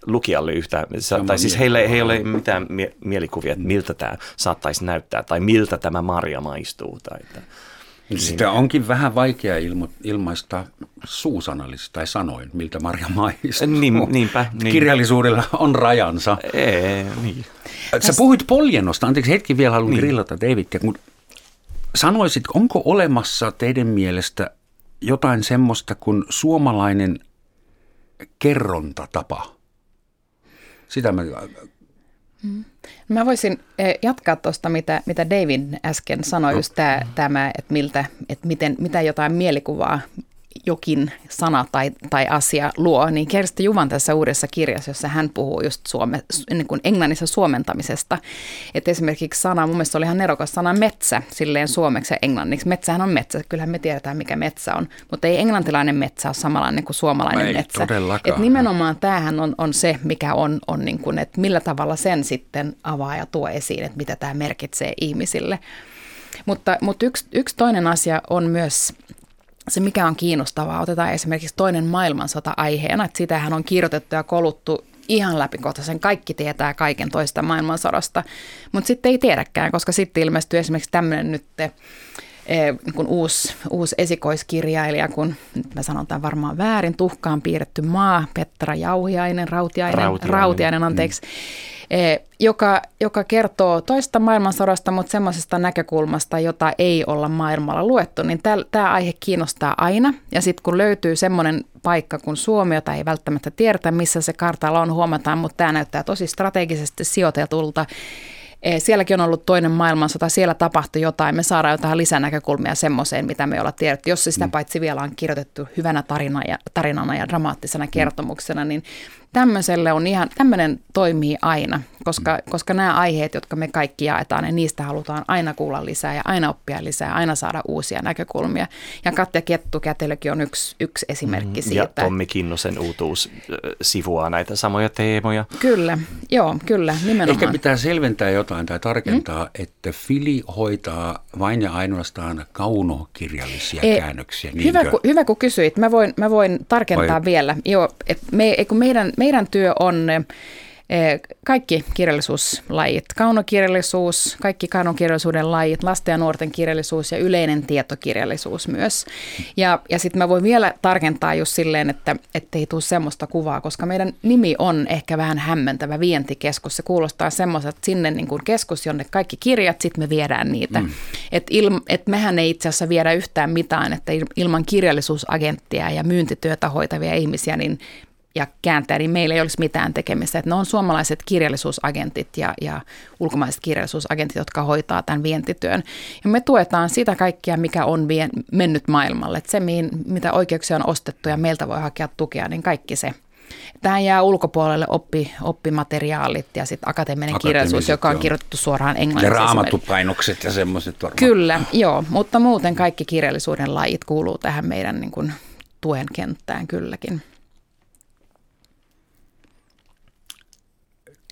lukijalle yhtään, tai siis heillä ei ole mitään mie- mielikuvia, että miltä tämä saattaisi näyttää, tai miltä tämä marja maistuu. Tai että, niin. Sitä onkin vähän vaikea ilmo, ilmaista suusanallisesti tai sanoin, miltä Marja maistuu. Niin, niinpä. Niin. Kirjallisuudella on rajansa. Ei, niin. Sä puhuit poljennosta, anteeksi hetki vielä haluan niin. grillata Davidia, kun sanoisit, onko olemassa teidän mielestä jotain semmoista kuin suomalainen kerrontatapa? Sitä mä Mm. Mä voisin eh, jatkaa tuosta, mitä, mitä David äsken sanoi, just tämä, tämä että, miltä, että miten, mitä jotain mielikuvaa jokin sana tai, tai asia luo, niin Kersti Juvan tässä uudessa kirjassa, jossa hän puhuu just suome, niin kuin englannissa suomentamisesta, että esimerkiksi sana, mun mielestä oli ihan nerokas sana metsä, silleen suomeksi ja englanniksi. Metsähän on metsä, kyllähän me tiedetään mikä metsä on, mutta ei englantilainen metsä ole samanlainen kuin suomalainen ei metsä. Et nimenomaan tämähän on, on se, mikä on, on niin kuin, että millä tavalla sen sitten avaa ja tuo esiin, että mitä tämä merkitsee ihmisille. Mutta, mutta yksi, yksi toinen asia on myös se, mikä on kiinnostavaa, otetaan esimerkiksi toinen maailmansota aiheena, että sitähän on kirjoitettu ja koluttu ihan läpikohtaisen. Kaikki tietää kaiken toista maailmansodasta, mutta sitten ei tiedäkään, koska sitten ilmestyy esimerkiksi tämmöinen nyt niin kuin uusi, uusi esikoiskirjailija, kun nyt mä sanon tämän varmaan väärin, tuhkaan piirretty maa, Petra Jauhiainen, Rautiainen, Rautiainen, Rautiainen anteeksi. Mm E, joka, joka kertoo toista maailmansodasta, mutta semmoisesta näkökulmasta, jota ei olla maailmalla luettu, niin tämä aihe kiinnostaa aina. Ja sitten kun löytyy semmoinen paikka kuin Suomi, jota ei välttämättä tiedetä, missä se kartalla on, huomataan, mutta tämä näyttää tosi strategisesti sijoitetulta. E, sielläkin on ollut toinen maailmansota, siellä tapahtui jotain, me saadaan jotain lisänäkökulmia semmoiseen, mitä me ollaan tiedetty. Jos se sitä mm. paitsi vielä on kirjoitettu hyvänä tarina ja, tarinana ja dramaattisena kertomuksena, niin tämmöiselle on ihan, tämmöinen toimii aina, koska, koska nämä aiheet, jotka me kaikki jaetaan, niin niistä halutaan aina kuulla lisää ja aina oppia lisää, aina saada uusia näkökulmia. Ja Katja Kettukätelökin on yksi, yksi esimerkki mm, siitä. Ja Tommi Kinnosen uutuus sivuaa näitä samoja teemoja. Kyllä, joo, kyllä, nimenomaan. Ehkä pitää selventää jotain tai tarkentaa, mm? että Fili hoitaa vain ja ainoastaan kaunokirjallisia e, käännöksiä. Hyvä, kun, hyvä kun kysyit, mä voin, mä voin tarkentaa Vai? vielä. Joo, et me, kun meidän, meidän työ on kaikki kirjallisuuslajit, kaunokirjallisuus, kaikki kaunokirjallisuuden lajit, lasten ja nuorten kirjallisuus ja yleinen tietokirjallisuus myös. Ja, ja sitten mä voin vielä tarkentaa just silleen, että ei tule semmoista kuvaa, koska meidän nimi on ehkä vähän hämmentävä vientikeskus. Se kuulostaa semmoiselta sinne niin kuin keskus, jonne kaikki kirjat, sitten me viedään niitä. Mm. Et, ilm, et mehän ei itse asiassa viedä yhtään mitään, että ilman kirjallisuusagenttia ja myyntityötä hoitavia ihmisiä, niin ja kääntää, niin meillä ei olisi mitään tekemistä. Että ne on suomalaiset kirjallisuusagentit ja, ja ulkomaiset kirjallisuusagentit, jotka hoitaa tämän vientityön. Ja me tuetaan sitä kaikkia, mikä on vien, mennyt maailmalle. Että se, mihin, mitä oikeuksia on ostettu ja meiltä voi hakea tukea, niin kaikki se. Tähän jää ulkopuolelle oppi, oppimateriaalit ja sitten akateeminen kirjallisuus, joka on kirjoitettu suoraan englanniksi. Ja raamattupainokset ja semmoiset varmaan. Kyllä, joo, mutta muuten kaikki kirjallisuuden lajit kuuluu tähän meidän niin kuin, tuen kenttään kylläkin.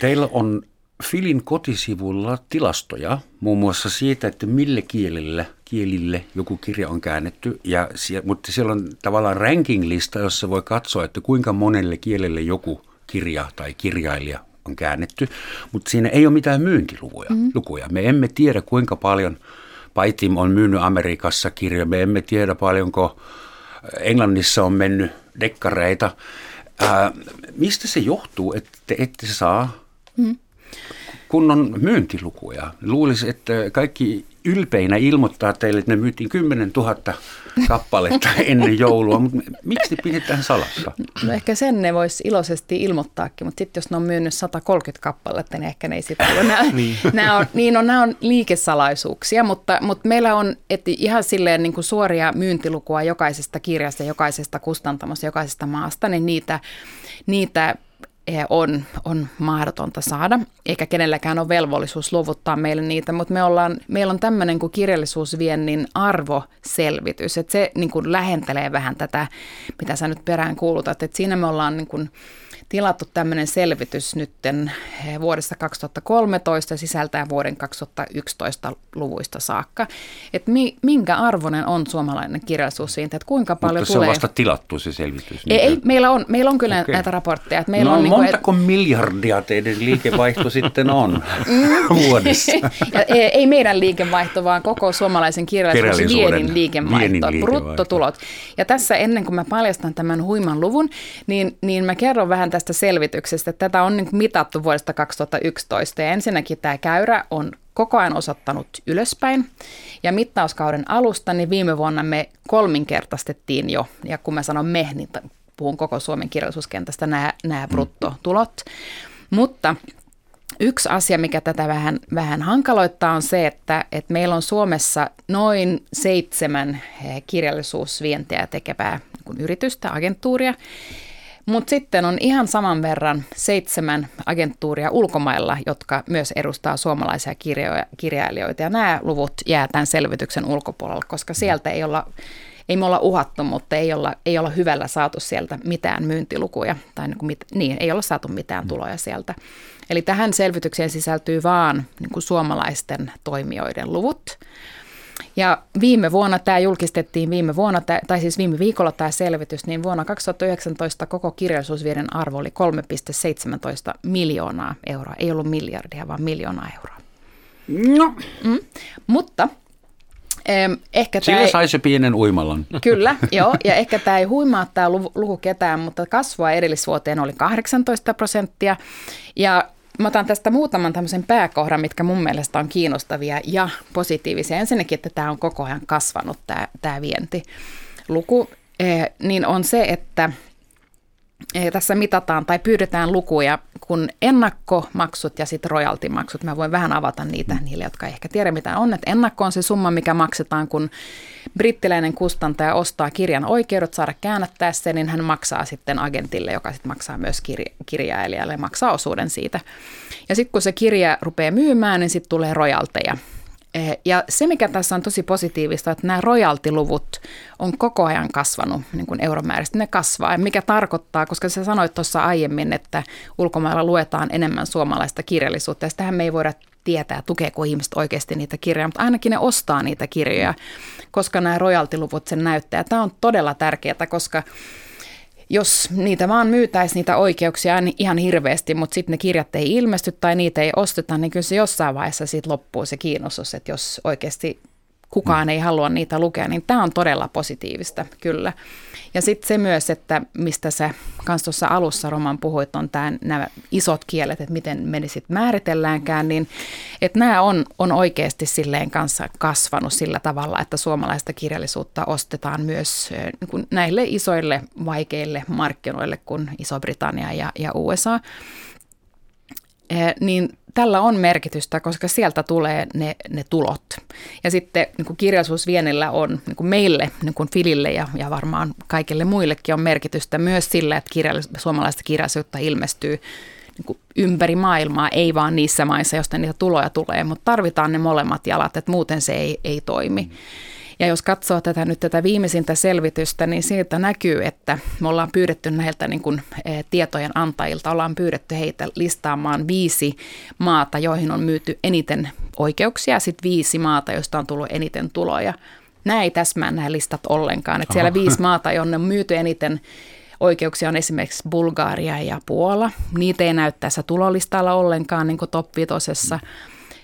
Teillä on Filin kotisivulla tilastoja muun muassa siitä, että mille kielelle, kielille joku kirja on käännetty, ja mutta siellä on tavallaan ranking-lista, jossa voi katsoa, että kuinka monelle kielelle joku kirja tai kirjailija on käännetty, mutta siinä ei ole mitään myyntilukuja. Mm-hmm. Lukuja. Me emme tiedä, kuinka paljon Paitim on myynyt Amerikassa kirjoja, me emme tiedä paljonko Englannissa on mennyt dekkareita. Ää, mistä se johtuu, että te ette saa Mm. kunnon myyntilukuja. Luulisi, että kaikki ylpeinä ilmoittaa teille, että ne myytiin 10 000 kappaletta [laughs] ennen joulua, mutta miksi ne pidetään salassa? No ehkä sen ne voisi iloisesti ilmoittaakin, mutta sitten jos ne on myynyt 130 kappaletta, niin ehkä ne ei sitten [laughs] ole. Nämä, niin. nämä on, niin on, nämä on liikesalaisuuksia, mutta, mutta meillä on että ihan silleen niin kuin suoria myyntilukua jokaisesta kirjasta, jokaisesta kustantamosta, jokaisesta maasta, niin niitä, niitä on, on mahdotonta saada, eikä kenelläkään ole velvollisuus luvuttaa meille niitä, mutta me ollaan, meillä on tämmöinen kuin kirjallisuusviennin arvoselvitys, että se niin kuin lähentelee vähän tätä, mitä sä nyt perään kuulutat, että siinä me ollaan niin kuin, tilattu tämmöinen selvitys nytten eh, vuodesta 2013 sisältää vuoden 2011 luvuista saakka. Että mi, minkä arvoinen on suomalainen kirjallisuus siitä, että kuinka paljon Mutta tulee... se on vasta tilattu se selvitys. Ei, ei meillä, on, meillä on kyllä okay. näitä raportteja. Että meillä no on montako niin kuin, miljardia teidän liikevaihto [laughs] sitten on vuodessa? [laughs] ja ei, ei meidän liikevaihto, vaan koko suomalaisen kirjallisuusviennin viennin liikevaihto, liikevaihto. bruttotulot. Ja tässä ennen kuin mä paljastan tämän huiman luvun, niin, niin mä kerron vähän tästä selvityksestä. Tätä on kuin mitattu vuodesta 2011 ja ensinnäkin tämä käyrä on koko ajan osoittanut ylöspäin. Ja mittauskauden alusta, niin viime vuonna me kolminkertaistettiin jo, ja kun mä sanon me, niin puhun koko Suomen kirjallisuuskentästä, nämä, nämä bruttotulot. Mutta Yksi asia, mikä tätä vähän, vähän hankaloittaa, on se, että, että meillä on Suomessa noin seitsemän eh, kirjallisuusvientiä tekevää niin yritystä, agenttuuria. Mutta sitten on ihan saman verran seitsemän agenttuuria ulkomailla, jotka myös edustaa suomalaisia kirjoja, kirjailijoita. Ja nämä luvut jää tämän selvityksen ulkopuolella, koska sieltä ei olla, ei me olla uhattu, mutta ei olla, ei olla hyvällä saatu sieltä mitään myyntilukuja. Tai niin, mit, niin ei olla saatu mitään tuloja sieltä. Eli tähän selvitykseen sisältyy vaan niin kuin suomalaisten toimijoiden luvut. Ja viime vuonna tämä julkistettiin, viime vuonna, tai siis viime viikolla tämä selvitys, niin vuonna 2019 koko kirjallisuusvieden arvo oli 3,17 miljoonaa euroa. Ei ollut miljardia, vaan miljoonaa euroa. No, Mm. Mutta ehkä sillä tämä ei, sai se pienen uimallan. Kyllä, [laughs] joo, ja ehkä tämä ei huimaa tämä luku, luku ketään, mutta kasvua edellisvuoteen oli 18 prosenttia. Ja mä otan tästä muutaman tämmöisen pääkohdan, mitkä mun mielestä on kiinnostavia ja positiivisia. Ensinnäkin, että tämä on koko ajan kasvanut, tämä, tämä vientiluku, niin on se, että tässä mitataan tai pyydetään lukuja, kun ennakkomaksut ja sitten royaltimaksut, mä voin vähän avata niitä niille, jotka ei ehkä tiedä mitä on, että ennakko on se summa, mikä maksetaan, kun brittiläinen kustantaja ostaa kirjan oikeudet saada käännättää sen, niin hän maksaa sitten agentille, joka sitten maksaa myös kir- kirjailijalle, maksaa osuuden siitä. Ja sitten kun se kirja rupeaa myymään, niin sitten tulee royalteja. Eh, Ja se, mikä tässä on tosi positiivista, että nämä royaltiluvut on koko ajan kasvanut niin kuin euromääräisesti. Ne kasvaa, mikä tarkoittaa, koska sä sanoit tuossa aiemmin, että ulkomailla luetaan enemmän suomalaista kirjallisuutta, ja sitähän me ei voida tietää, tukeeko ihmiset oikeasti niitä kirjoja, mutta ainakin ne ostaa niitä kirjoja, koska nämä royaltiluvut sen näyttää. Tämä on todella tärkeää, koska jos niitä vaan myytäisi niitä oikeuksia niin ihan hirveästi, mutta sitten ne kirjat ei ilmesty tai niitä ei osteta, niin kyllä se jossain vaiheessa siitä loppuu se kiinnostus, että jos oikeasti kukaan ei halua niitä lukea, niin tämä on todella positiivista, kyllä. Ja sitten se myös, että mistä sä kanssa tuossa alussa Roman puhuit, on tää, nämä isot kielet, että miten me sitten määritelläänkään, niin että nämä on, on oikeasti silleen kanssa kasvanut sillä tavalla, että suomalaista kirjallisuutta ostetaan myös niin näille isoille vaikeille markkinoille kuin Iso-Britannia ja, ja USA. Niin tällä on merkitystä, koska sieltä tulee ne, ne tulot. Ja sitten niin kuin kirjallisuusviennillä on niin kuin meille, niin kuin Filille ja, ja varmaan kaikille muillekin on merkitystä myös sillä, että kirjallis- suomalaista kirjallisuutta ilmestyy niin kuin ympäri maailmaa, ei vaan niissä maissa, joista niitä tuloja tulee, mutta tarvitaan ne molemmat jalat, että muuten se ei, ei toimi. Ja jos katsoo tätä nyt tätä viimeisintä selvitystä, niin siitä näkyy, että me ollaan pyydetty näiltä niin kuin, eh, tietojen antajilta, ollaan pyydetty heitä listaamaan viisi maata, joihin on myyty eniten oikeuksia, sitten viisi maata, joista on tullut eniten tuloja. Nämä ei täsmää nämä listat ollenkaan. Et siellä viisi maata, jonne on myyty eniten oikeuksia on esimerkiksi Bulgaria ja Puola. Niitä ei näy tässä tulolistalla ollenkaan niin kuin top 5.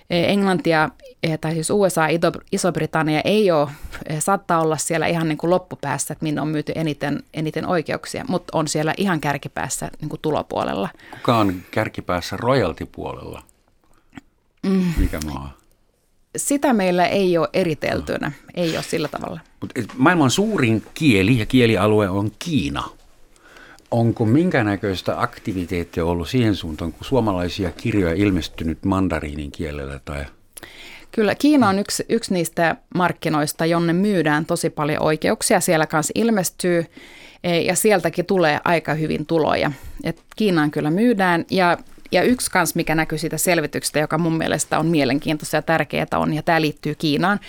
Eh, Englantia, eh, tai siis USA ja Iso-Britannia ei ole, eh, saattaa olla siellä ihan niin kuin loppupäässä, että minne on myyty eniten, eniten oikeuksia, mutta on siellä ihan kärkipäässä niin kuin tulopuolella. Kuka on kärkipäässä royaltipuolella? Mm. Mikä maa? Sitä meillä ei ole eriteltynä, no. ei ole sillä tavalla. Mut maailman suurin kieli ja kielialue on Kiina – Onko minkä näköistä aktiviteettia ollut siihen suuntaan, kun suomalaisia kirjoja ilmestynyt mandariinin kielellä tai Kyllä, Kiina on yksi, yksi niistä markkinoista, jonne myydään tosi paljon oikeuksia. Siellä kanssa ilmestyy e, ja sieltäkin tulee aika hyvin tuloja. Et Kiinaan kyllä myydään ja ja yksi kans, mikä näkyy siitä selvityksestä, joka mun mielestä on mielenkiintoista ja tärkeää on, ja tämä liittyy Kiinaan,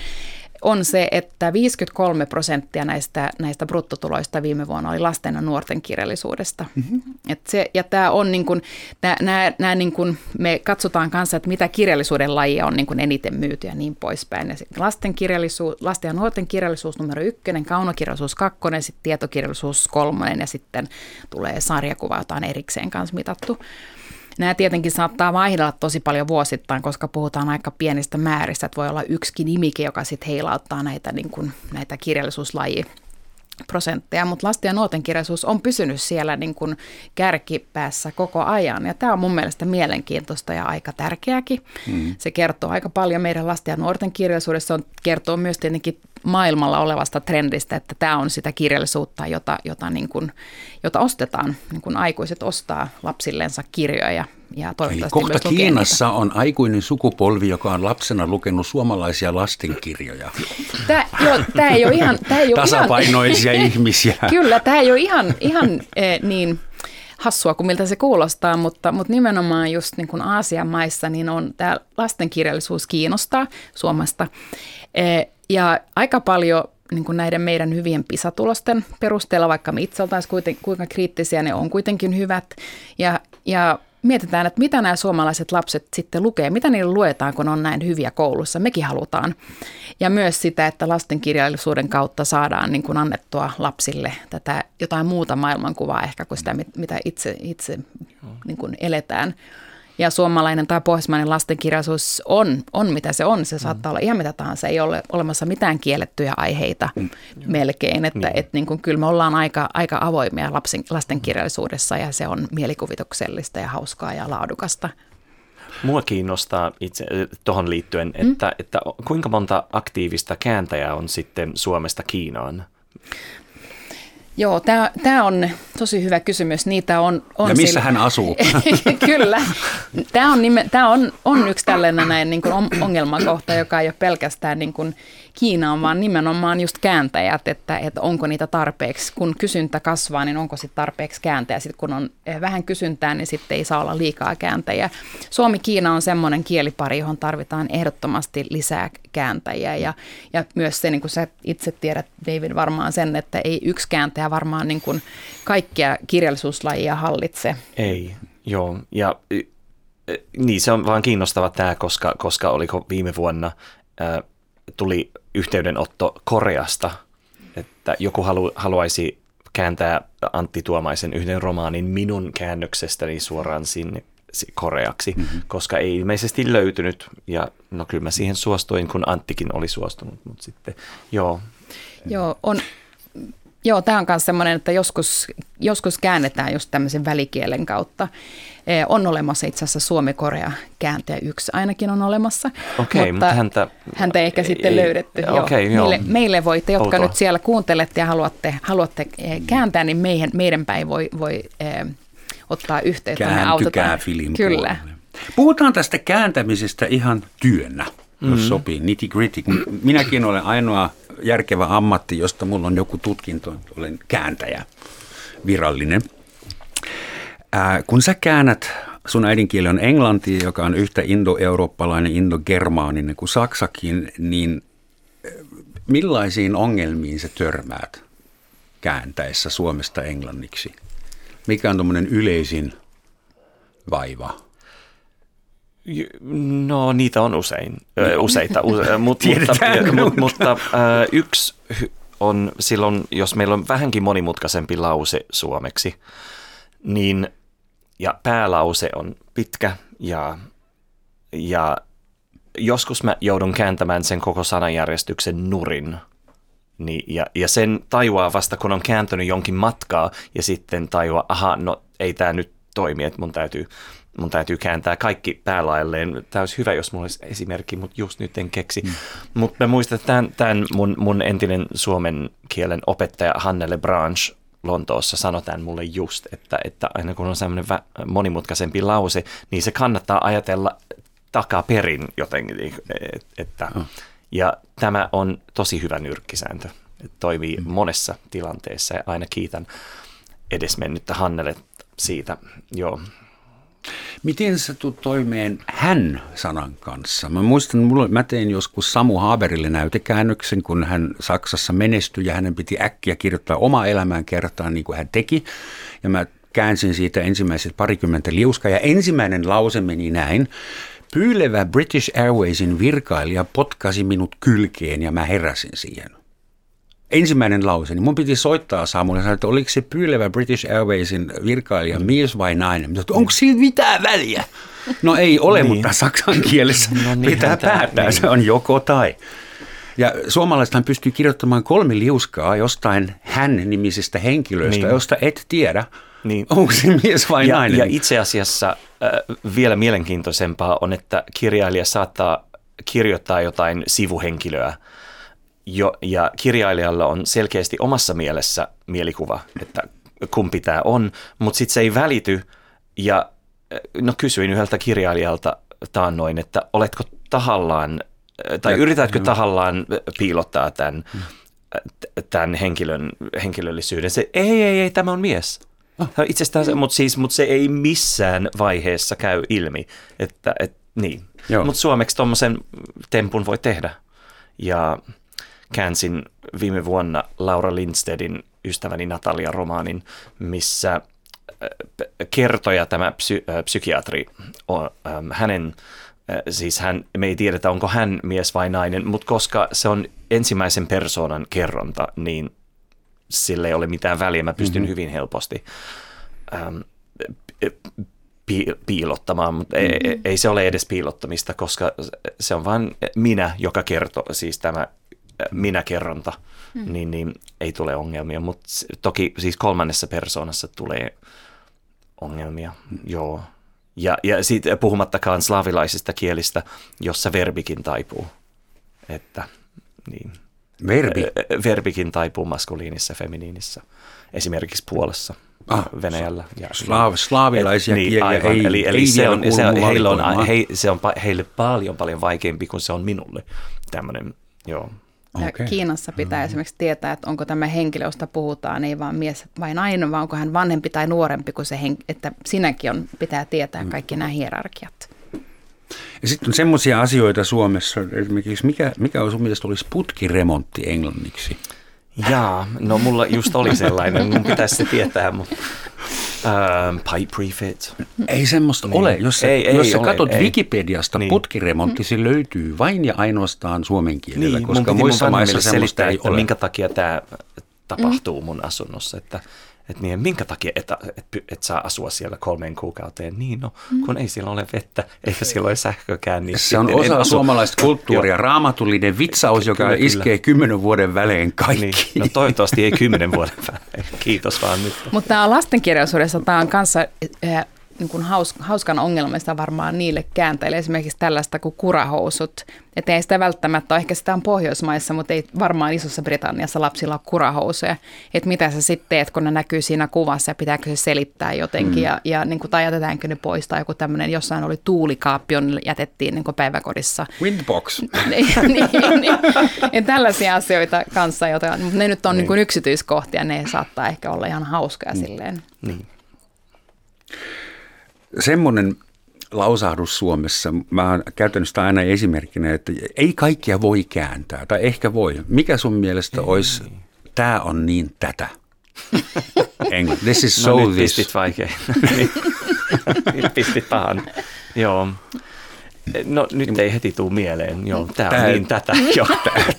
on se, että 53 prosenttia näistä, näistä bruttotuloista viime vuonna oli lasten ja nuorten kirjallisuudesta. Mm-hmm. Et se, ja tämä on niin kuin, nää, nää, nää niin kuin, me katsotaan kanssa, että mitä kirjallisuuden lajia on niin kuin eniten myyty ja niin poispäin. Ja lasten, kirjallisuus, lasten ja nuorten kirjallisuus numero ykkönen, kaunokirjallisuus kakkonen, sitten tietokirjallisuus kolmonen ja sitten tulee sarjakuva, jota on erikseen kanssa mitattu. Nämä tietenkin saattaa vaihdella tosi paljon vuosittain, koska puhutaan aika pienistä määristä, että voi olla yksikin nimike, joka sitten heilauttaa näitä, niin kuin, näitä kirjallisuuslajia prosentteja, mutta lasten ja nuorten kirjallisuus on pysynyt siellä niin kuin kärkipäässä koko ajan. Ja tämä on mun mielestä mielenkiintoista ja aika tärkeäkin. Mm. Se kertoo aika paljon meidän lasten ja nuorten kirjallisuudessa. On, kertoo myös tietenkin maailmalla olevasta trendistä, että tämä on sitä kirjallisuutta, jota, jota, niin kuin, jota ostetaan. Niin kuin aikuiset ostaa lapsillensa kirjoja ja toivottavasti Eli kohta Kiinassa niitä. on aikuinen sukupolvi, joka on lapsena lukenut suomalaisia lastenkirjoja. Tämä, joo, tämä ei ole ihan... Tämä ei ole Tasapainoisia ihan, [laughs] ihmisiä. Kyllä, tämä ei ole ihan, ihan eh, niin hassua kuin miltä se kuulostaa, mutta, mutta nimenomaan just niin kuin Aasian maissa niin on tämä lastenkirjallisuus kiinnostaa Suomesta. Eh, ja aika paljon niin kuin näiden meidän hyvien pisatulosten perusteella, vaikka me itse oltaisiin kuinka kriittisiä, ne on kuitenkin hyvät. Ja, ja mietitään, että mitä nämä suomalaiset lapset sitten lukee, mitä niille luetaan, kun on näin hyviä koulussa. Mekin halutaan. Ja myös sitä, että lastenkirjallisuuden kautta saadaan niin kuin annettua lapsille tätä jotain muuta maailmankuvaa ehkä kuin sitä, mitä itse, itse niin kuin eletään. Ja suomalainen tai pohjoismainen lastenkirjallisuus on, on mitä se on. Se mm. saattaa olla ihan mitä tahansa. Ei ole olemassa mitään kiellettyjä aiheita mm. melkein. Että mm. et, niin kuin, kyllä me ollaan aika, aika avoimia lapsen, lastenkirjallisuudessa ja se on mielikuvituksellista ja hauskaa ja laadukasta. Mua kiinnostaa itse tuohon liittyen, että, mm. että kuinka monta aktiivista kääntäjää on sitten Suomesta Kiinaan? Joo, tämä on tosi hyvä kysymys. Niitä on, on ja missä sillä... hän asuu? [laughs] Kyllä. Tämä on, nime, on, on yksi tällainen näin, niin kuin ongelmakohta, joka ei ole pelkästään niin kuin Kiinaan, vaan nimenomaan just kääntäjät, että, että onko niitä tarpeeksi. Kun kysyntä kasvaa, niin onko sitten tarpeeksi kääntäjä. Sitten kun on eh, vähän kysyntää, niin sitten ei saa olla liikaa kääntäjä. Suomi-Kiina on semmoinen kielipari, johon tarvitaan ehdottomasti lisää kääntäjiä. Ja, ja myös se, niin kuin sä itse tiedät, David, varmaan sen, että ei yksi kääntäjä varmaan niin kuin kaikkia kirjallisuuslajia hallitse. Ei, joo. Ja niin, se on vaan kiinnostava tämä, koska, koska oliko viime vuonna äh, tuli yhteydenotto Koreasta, että joku halu, haluaisi kääntää Antti Tuomaisen yhden romaanin minun käännöksestäni suoraan sinne koreaksi, mm-hmm. koska ei ilmeisesti löytynyt. Ja no kyllä mä siihen suostuin, kun Anttikin oli suostunut, mutta sitten joo. Joo, on, Joo, tämä on myös sellainen, että joskus, joskus käännetään just tämmöisen välikielen kautta. On olemassa itse asiassa Suomi-Korea kääntäjä yksi ainakin on olemassa. Okei, mutta häntä, häntä ei ehkä sitten ei, löydetty. Okay, joo. Meille, meille voitte, jotka Outoa. nyt siellä kuuntelette ja haluatte, haluatte kääntää, niin meidän, meidän päin voi, voi eh, ottaa yhteyttä. Kääntykää Filin Kyllä. Puhutaan tästä kääntämisestä ihan työnä, jos mm-hmm. sopii, nitty gritty. Minäkin olen ainoa järkevä ammatti, josta mulla on joku tutkinto, olen kääntäjä, virallinen. Ää, kun sä käännät, sun äidinkieli on englanti, joka on yhtä indoeurooppalainen, indogermaaninen kuin saksakin, niin millaisiin ongelmiin sä törmäät kääntäessä Suomesta englanniksi? Mikä on tuommoinen yleisin vaiva? No niitä on usein, ö, useita, use, [laughs] mut, mutta, mut, mutta ö, yksi on silloin, jos meillä on vähänkin monimutkaisempi lause suomeksi, niin ja päälause on pitkä ja, ja joskus mä joudun kääntämään sen koko sanajärjestyksen nurin. Niin, ja, ja sen tajuaa vasta, kun on kääntynyt jonkin matkaa ja sitten tajuaa, aha, no ei tämä nyt toimi, että mun täytyy mun täytyy kääntää kaikki päälailleen. Tämä olisi hyvä, jos mulla olisi esimerkki, mutta just nyt en keksi. Mm. Mutta mä muistan, että tämän, tämän mun, mun entinen suomen kielen opettaja Hannele Branch Lontoossa sanoi tämän mulle just, että, että aina kun on semmoinen monimutkaisempi lause, niin se kannattaa ajatella takaperin jotenkin. Että, ja tämä on tosi hyvä nyrkkisääntö. Toimii mm. monessa tilanteessa ja aina kiitän edesmennyttä Hannelle siitä. Joo. Miten sä tulet toimeen hän-sanan kanssa? Mä muistan, mulle, mä tein joskus Samu Haberille näytekäännöksen, kun hän Saksassa menestyi ja hänen piti äkkiä kirjoittaa oma elämään kertaan niin kuin hän teki. Ja mä käänsin siitä ensimmäiset parikymmentä liuskaa ja ensimmäinen lause meni näin. Pyylevä British Airwaysin virkailija potkasi minut kylkeen ja mä heräsin siihen. Ensimmäinen lause, niin mun piti soittaa Samulle sanoa, että oliko se pyylevä British Airwaysin virkailija mm. mies vai nainen. Mutta onko sillä mitään väliä? No ei ole, niin. mutta saksan kielessä no niin, pitää päättää, niin. se on joko tai. Ja suomalaisethan pystyy kirjoittamaan kolme liuskaa jostain hän-nimisestä henkilöstä, niin. josta et tiedä, niin. onko se mies vai ja, nainen. Ja itse asiassa äh, vielä mielenkiintoisempaa on, että kirjailija saattaa kirjoittaa jotain sivuhenkilöä, jo, ja kirjailijalla on selkeästi omassa mielessä mielikuva, että kumpi tämä on, mutta sitten se ei välity. Ja no kysyin yhdeltä kirjailijalta taannoin, että oletko tahallaan, tai ja, yritätkö no. tahallaan piilottaa tämän, tämän henkilön, henkilöllisyyden. Se, ei, ei, ei, tämä on mies. Oh. Itsestään, mm. mutta siis, mut se ei missään vaiheessa käy ilmi, että et, niin. Mutta suomeksi tuommoisen tempun voi tehdä. Ja käänsin viime vuonna Laura Lindstedin ystäväni Natalia romaanin, missä äh, kertoja tämä psy, äh, psykiatri, ähm, hänen, äh, siis hän, me ei tiedetä onko hän mies vai nainen, mutta koska se on ensimmäisen persoonan kerronta, niin sille ei ole mitään väliä. Mä pystyn mm-hmm. hyvin helposti ähm, piilottamaan, mutta mm-hmm. ei, ei se ole edes piilottamista, koska se on vain minä, joka kertoo, siis tämä minäkerronta, hmm. niin, niin ei tule ongelmia. Mutta toki siis kolmannessa persoonassa tulee ongelmia, hmm. joo. Ja, ja sitten puhumattakaan slavilaisista kielistä, jossa verbikin taipuu. Että, niin. Verbi? Verbikin taipuu maskuliinissa ja feminiinissä. Esimerkiksi Puolassa. Ah, Venäjällä. Ja, Slaav, slaavilaisia niin, kieliä aivan. ei, eli, eli ei se, on, se, on, heillä on, he, se on heille paljon paljon vaikeampi kuin se on minulle. Tämmöinen, joo. Ja okay. Kiinassa pitää mm. esimerkiksi tietää, että onko tämä henkilö, josta puhutaan, ei vaan mies vai nainen, vaan onko hän vanhempi tai nuorempi kuin se henkilö, että sinäkin on, pitää tietää mm. kaikki nämä hierarkiat. Ja sitten on semmoisia asioita Suomessa, esimerkiksi mikä, mikä on sun mielestä olisi putkiremontti englanniksi? Jaa, no mulla just oli sellainen, mun pitäisi se tietää, mutta Uh, pipe refit. Ei semmoista niin. ole. Jos sä, ei, jos ei sä ole, katsot ei. Wikipediasta, niin. putkiremontti, se löytyy vain ja ainoastaan suomen kielellä, niin, koska muissa maissa semmoista ei ole. minkä takia tämä tapahtuu mun asunnossa, että että niin, minkä takia et, et, et saa asua siellä kolmeen kuukauteen? Niin, no, mm. kun ei siellä ole vettä, eikä siellä ole sähkökään. Niin se on osa asu... suomalaista kulttuuria, raamatullinen vitsaus, joka kyllä, iskee kyllä. kymmenen vuoden välein kaikki. Niin, no toivottavasti ei kymmenen vuoden välein, kiitos vaan nyt. Mutta tämä lastenkirjallisuudessa tämä on kanssa niin kuin haus, hauskan ongelmista varmaan niille kääntäjille, esimerkiksi tällaista kuin kurahousut. Että ei sitä välttämättä ole, ehkä sitä on Pohjoismaissa, mutta ei varmaan Isossa Britanniassa lapsilla ole kurahousuja. Että mitä sä sitten teet, kun ne näkyy siinä kuvassa ja pitääkö se selittää jotenkin mm. ja, ja niin kuin, tai jätetäänkö ne pois tai joku tämmöinen, jossain oli tuulikaappi, jonne jätettiin niin kuin päiväkodissa. Windbox. [laughs] niin, niin, niin. Ja tällaisia asioita kanssa, joita, mutta ne nyt on niin. Niin kuin yksityiskohtia, ne saattaa ehkä olla ihan hauskaa mm. silleen. Niin semmoinen lausahdus Suomessa, mä oon käytänyt sitä aina esimerkkinä, että ei kaikkia voi kääntää, tai ehkä voi. Mikä sun mielestä olisi, tämä on niin tätä? [laughs] Englanti. This is no, so nyt this. pistit vaikein. [laughs] nyt pistit pahan. Joo. No nyt ei heti tule mieleen. Joo, tämä on niin tätä. [laughs] Joo,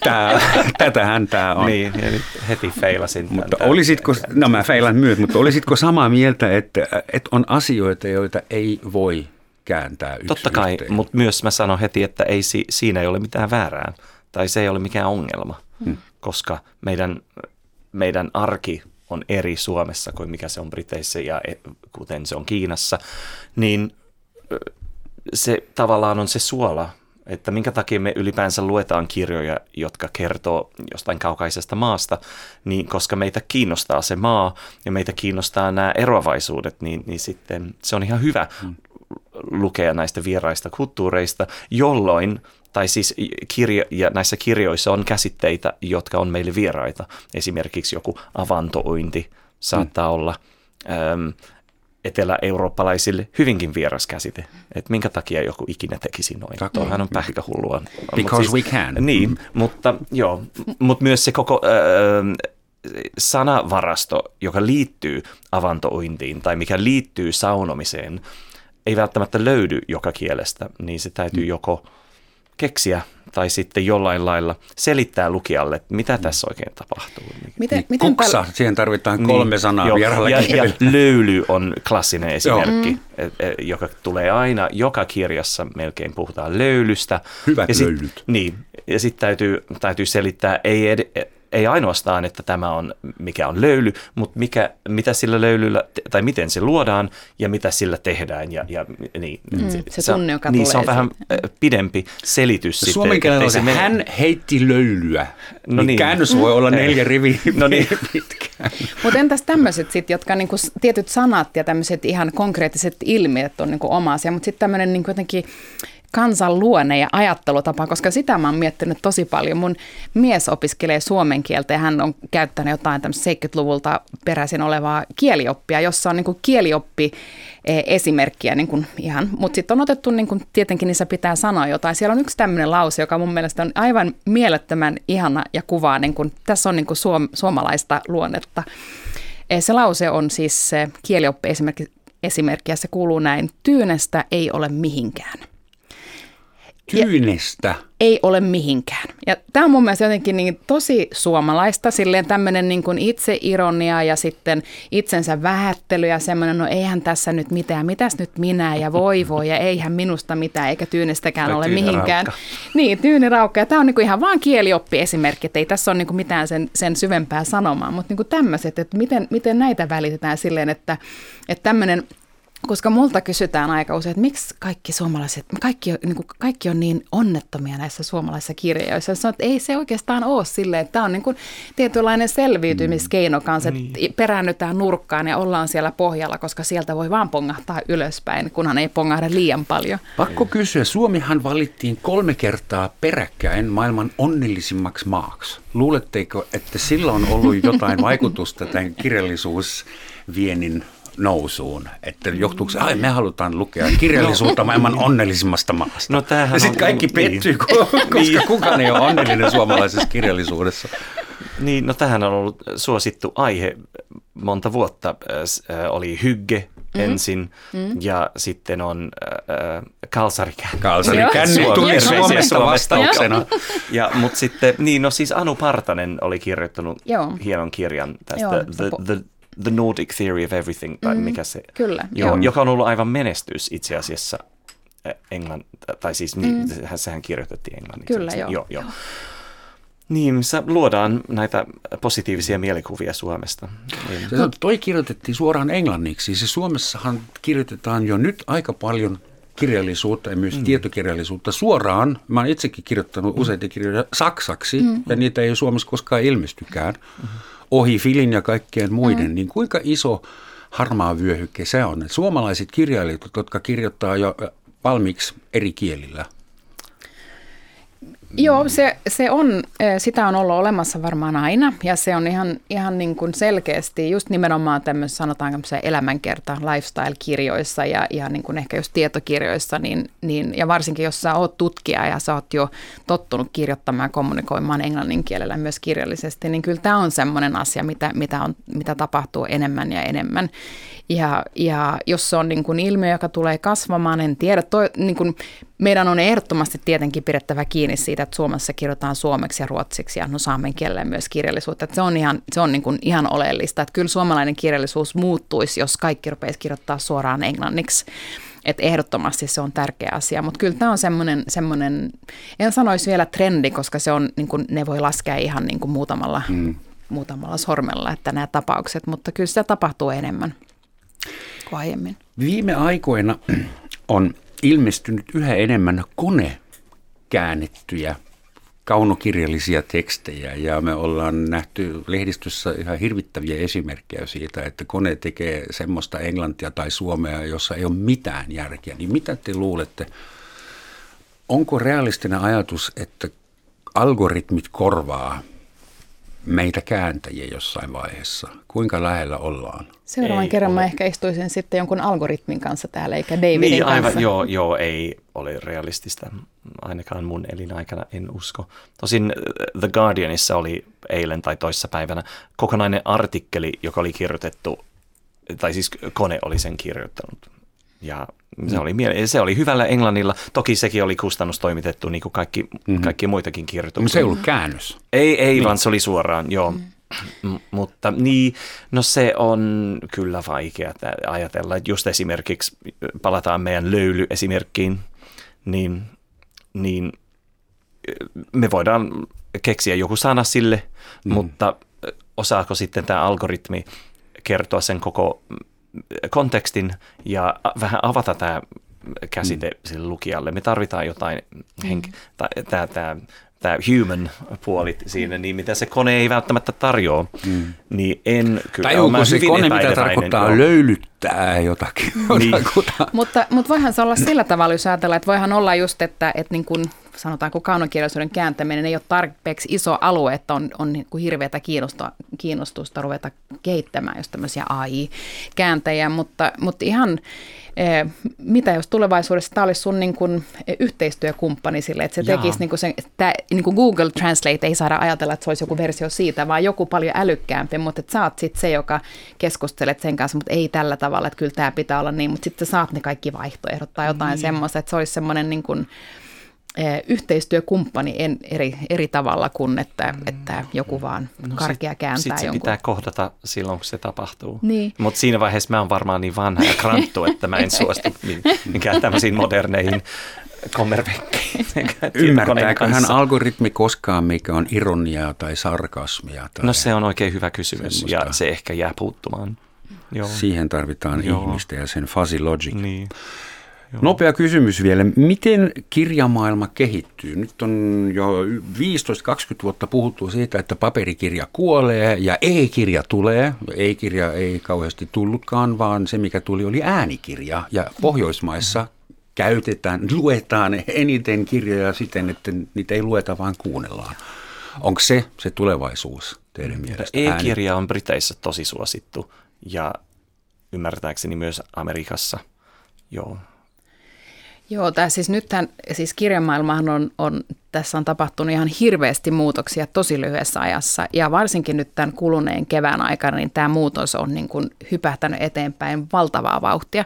tää, tätähän tämä on. Niin, ja nyt heti feilasin. Mutta tämän, olisitko, no mä feilan myös, mutta olisitko samaa mieltä, että, että on asioita, joita ei voi kääntää yksi Totta kai, yhteen. mutta myös mä sanon heti, että ei, siinä ei ole mitään väärää. Tai se ei ole mikään ongelma, hmm. koska meidän, meidän arki on eri Suomessa kuin mikä se on Briteissä ja e, kuten se on Kiinassa, niin se tavallaan on se suola, että minkä takia me ylipäänsä luetaan kirjoja, jotka kertoo jostain kaukaisesta maasta, niin koska meitä kiinnostaa se maa ja meitä kiinnostaa nämä eroavaisuudet, niin, niin sitten se on ihan hyvä. Hmm. lukea näistä vieraista kulttuureista, jolloin tai siis kirja, ja näissä kirjoissa on käsitteitä, jotka on meille vieraita. Esimerkiksi joku avantoointi saattaa mm. olla äm, etelä-eurooppalaisille hyvinkin vieras käsite. Että minkä takia joku ikinä tekisi noin. Tuohan on pähkähullua. Because siis, we can. Niin, mutta joo, mutta myös se koko... Äh, sanavarasto, joka liittyy avantoointiin tai mikä liittyy saunomiseen, ei välttämättä löydy joka kielestä, niin se täytyy mm. joko keksiä tai sitten jollain lailla selittää lukijalle, että mitä mm. tässä oikein tapahtuu. Miten, niin, miten Kuksa, täl... siihen tarvitaan kolme niin, sanaa jo, ja, ja [laughs] löyly on klassinen esimerkki, mm. E, e, joka tulee aina, joka kirjassa melkein puhutaan löylystä. Hyvät ja sit, löylyt. Niin, ja sitten täytyy, täytyy selittää, ei ed, ei ainoastaan, että tämä on, mikä on löyly, mutta mikä, mitä sillä löylyllä, tai miten se luodaan ja mitä sillä tehdään. Ja, ja, niin, mm, se, se tunne, joka niin, tulee se on vähän pidempi selitys. Sitten, Suomen kielellä se mene... hän heitti löylyä. No niin, niin. Käännös voi olla neljä riviä [laughs] no niin. Mutta entäs tämmöiset sitten, jotka niinku, tietyt sanat ja tämmöiset ihan konkreettiset ilmiöt on niinku oma asia, mutta sitten tämmöinen niinku jotenkin kansan luonne ja ajattelutapa, koska sitä mä oon miettinyt tosi paljon. Mun mies opiskelee suomen kieltä ja hän on käyttänyt jotain tämmöistä 70-luvulta peräisin olevaa kielioppia, jossa on niin kielioppi e, esimerkkiä niin ihan, mutta sitten on otettu niin kuin, tietenkin niissä pitää sanoa jotain. Siellä on yksi tämmöinen lause, joka mun mielestä on aivan mielettömän ihana ja kuvaa, niin kuin, tässä on niin suom, suomalaista luonnetta. E, se lause on siis kielioppi esimerkki, esimerkki ja se kuuluu näin, tyynestä ei ole mihinkään. Tyynestä. Ei ole mihinkään. Ja tämä on mun mielestä jotenkin niin tosi suomalaista, silleen tämmöinen niin kuin itseironia ja sitten itsensä vähättely ja semmoinen, no eihän tässä nyt mitään, mitäs nyt minä ja voi voi ja eihän minusta mitään eikä tyynestäkään ole mihinkään. Niin, tyyniraukka. Ja tämä on niin kuin ihan vaan kielioppi esimerkki, että ei tässä ole niin kuin mitään sen, sen syvempää sanomaa, mutta niin kuin tämmöiset, että miten, miten näitä välitetään silleen, että, että tämmöinen koska multa kysytään aika usein, että miksi kaikki suomalaiset, kaikki, niin kuin, kaikki on niin onnettomia näissä suomalaisissa kirjoissa. Sanoin, että ei se oikeastaan ole silleen, että tämä on niin kuin tietynlainen selviytymiskeino kanssa, että niin. peräännytään nurkkaan ja ollaan siellä pohjalla, koska sieltä voi vaan pongahtaa ylöspäin, kunhan ei pongahda liian paljon. Pakko kysyä, Suomihan valittiin kolme kertaa peräkkäin maailman onnellisimmaksi maaksi. Luuletteko, että sillä on ollut jotain vaikutusta tämän kirjallisuusviennin nousuun, että johtuuko se, ai me halutaan lukea kirjallisuutta maailman onnellisimmasta maasta. No, ja sitten kaikki on, pettyy, niin. koska niin. kukaan ei ole onnellinen suomalaisessa kirjallisuudessa. Niin, no tähän on ollut suosittu aihe monta vuotta. Äh, oli hygge mm. ensin mm. ja sitten on äh, kalsarikänni. Kalsarikänni tuli Suomesta vastauksena. ja, mutta sitten, niin no siis Anu Partanen oli kirjoittanut Joo. hienon kirjan tästä Joo, the, the, The Nordic Theory of Everything, tai mm, mikä se, kyllä, jo, joo. joka on ollut aivan menestys itse asiassa Englann, tai siis mm. sehän kirjoitettiin englanniksi. Kyllä, joo. joo, joo. Niin, missä luodaan näitä positiivisia mielikuvia Suomesta. Niin. Se, toi kirjoitettiin suoraan englanniksi. Se Suomessahan kirjoitetaan jo nyt aika paljon kirjallisuutta ja myös mm. tietokirjallisuutta suoraan. Mä oon itsekin kirjoittanut mm. useita kirjoja saksaksi, mm. ja niitä ei Suomessa koskaan ilmestykään. Mm ohi Filin ja kaikkien muiden, mm. niin kuinka iso harmaa vyöhykke se on? Suomalaiset kirjailijat, jotka kirjoittaa jo valmiiksi eri kielillä – Joo, se, se on, sitä on ollut olemassa varmaan aina ja se on ihan, ihan niin kuin selkeästi just nimenomaan tämmöisessä sanotaan elämänkerta lifestyle-kirjoissa ja, ja niin kuin ehkä just tietokirjoissa, niin, niin, ja varsinkin jos sä oot tutkija ja sä oot jo tottunut kirjoittamaan ja kommunikoimaan englannin kielellä myös kirjallisesti, niin kyllä tämä on semmoinen asia, mitä, mitä, on, mitä tapahtuu enemmän ja enemmän. Ja, ja jos se on niin kuin ilmiö, joka tulee kasvamaan, en tiedä. Toi, niin kuin, meidän on ehdottomasti tietenkin pidettävä kiinni siitä, että Suomessa kirjoitetaan suomeksi ja ruotsiksi ja no saamen kielellä myös kirjallisuutta. Että se on, ihan, se on niin kuin ihan oleellista, että kyllä suomalainen kirjallisuus muuttuisi, jos kaikki rupeaisi kirjoittaa suoraan englanniksi. Että ehdottomasti se on tärkeä asia, mutta kyllä tämä on semmoinen, semmoinen, en sanoisi vielä trendi, koska se on, niin kuin, ne voi laskea ihan niin kuin muutamalla, mm. muutamalla sormella, että nämä tapaukset, mutta kyllä sitä tapahtuu enemmän kuin aiemmin. Viime aikoina on ilmestynyt yhä enemmän kone käännettyjä kaunokirjallisia tekstejä ja me ollaan nähty lehdistössä ihan hirvittäviä esimerkkejä siitä, että kone tekee semmoista englantia tai suomea, jossa ei ole mitään järkeä. Niin mitä te luulette, onko realistinen ajatus, että algoritmit korvaa meitä kääntäjiä jossain vaiheessa? Kuinka lähellä ollaan? Seuraavan ei kerran ole. mä ehkä istuisin sitten jonkun algoritmin kanssa täällä, eikä Davidin niin, aivan, kanssa. Joo, joo, ei ole realistista. Ainakaan mun elinaikana en usko. Tosin äh, The Guardianissa oli eilen tai toissapäivänä kokonainen artikkeli, joka oli kirjoitettu, tai siis kone oli sen kirjoittanut. Ja se mm. oli, se oli hyvällä englannilla. Toki sekin oli kustannustoimitettu, niin kuin kaikki, mm-hmm. kaikki muitakin kirjoituksia. Mutta se ei ollut käännös. Ei, ei niin. vaan se oli suoraan, joo. Mm. M- mutta niin, no se on kyllä vaikea ajatella. Että just esimerkiksi palataan meidän löylyesimerkkiin, niin, niin me voidaan keksiä joku sana sille, mm. mutta osaako sitten tämä algoritmi kertoa sen koko kontekstin ja vähän avata tämä käsite mm. sille lukijalle. Me tarvitaan jotain, henk- mm. tämä, tämä, tämä human puoli siinä, niin mitä se kone ei välttämättä tarjoa, mm. niin en kyllä. Tai onko se kone, mitä tarkoittaa joo. löylyttää jotakin. Niin. mutta, mutta voihan se olla sillä tavalla, jos ajatellaan, että voihan olla just, että, että niin kuin sanotaanko kaunokirjallisuuden kääntäminen ei ole tarpeeksi iso alue, että on, on niin kuin hirveätä kiinnostusta, kiinnostusta ruveta kehittämään just tämmöisiä AI-kääntäjiä, mutta, mutta ihan eh, mitä jos tulevaisuudessa tämä olisi sun niin kuin yhteistyökumppani sille, että se Jaa. tekisi niin kuin sen, että niin kuin Google Translate ei saada ajatella, että se olisi joku versio siitä, vaan joku paljon älykkäämpi, mutta että sä oot sitten se, joka keskustelet sen kanssa, mutta ei tällä tavalla, että kyllä tämä pitää olla niin, mutta sitten sä saat ne kaikki vaihtoehdot tai jotain niin. semmoista, että se olisi semmoinen niin kuin, Eh, yhteistyökumppani en, eri, eri tavalla kuin, että, mm. että joku vaan no karkea kääntää sit, sit se jonkun. pitää kohdata silloin, kun se tapahtuu. Niin. Mutta siinä vaiheessa mä oon varmaan niin vanha ja kranttu, että mä en [laughs] suostu minkään tämmöisiin moderneihin kommervenkkeihin. [laughs] Ymmärtääkö hän algoritmi koskaan, mikä on ironiaa tai sarkasmia? Tai no se on oikein hyvä kysymys semmoista. ja se ehkä jää puuttumaan. Joo. Siihen tarvitaan Joo. ihmistä ja sen fuzzy logic. Niin. Joo. Nopea kysymys vielä. Miten kirjamaailma kehittyy? Nyt on jo 15-20 vuotta puhuttu siitä, että paperikirja kuolee ja e-kirja tulee. E-kirja ei kauheasti tullutkaan, vaan se mikä tuli oli äänikirja. Ja Pohjoismaissa käytetään, luetaan eniten kirjoja siten, että niitä ei lueta, vaan kuunnellaan. Onko se se tulevaisuus teidän mielestä? E-kirja on Briteissä tosi suosittu ja ymmärtääkseni myös Amerikassa. Joo, Joo, tämä siis nythän, siis kirjamaailmahan on, on, tässä on tapahtunut ihan hirveästi muutoksia tosi lyhyessä ajassa. Ja varsinkin nyt tämän kuluneen kevään aikana, niin tämä muutos on niin kuin hypähtänyt eteenpäin valtavaa vauhtia.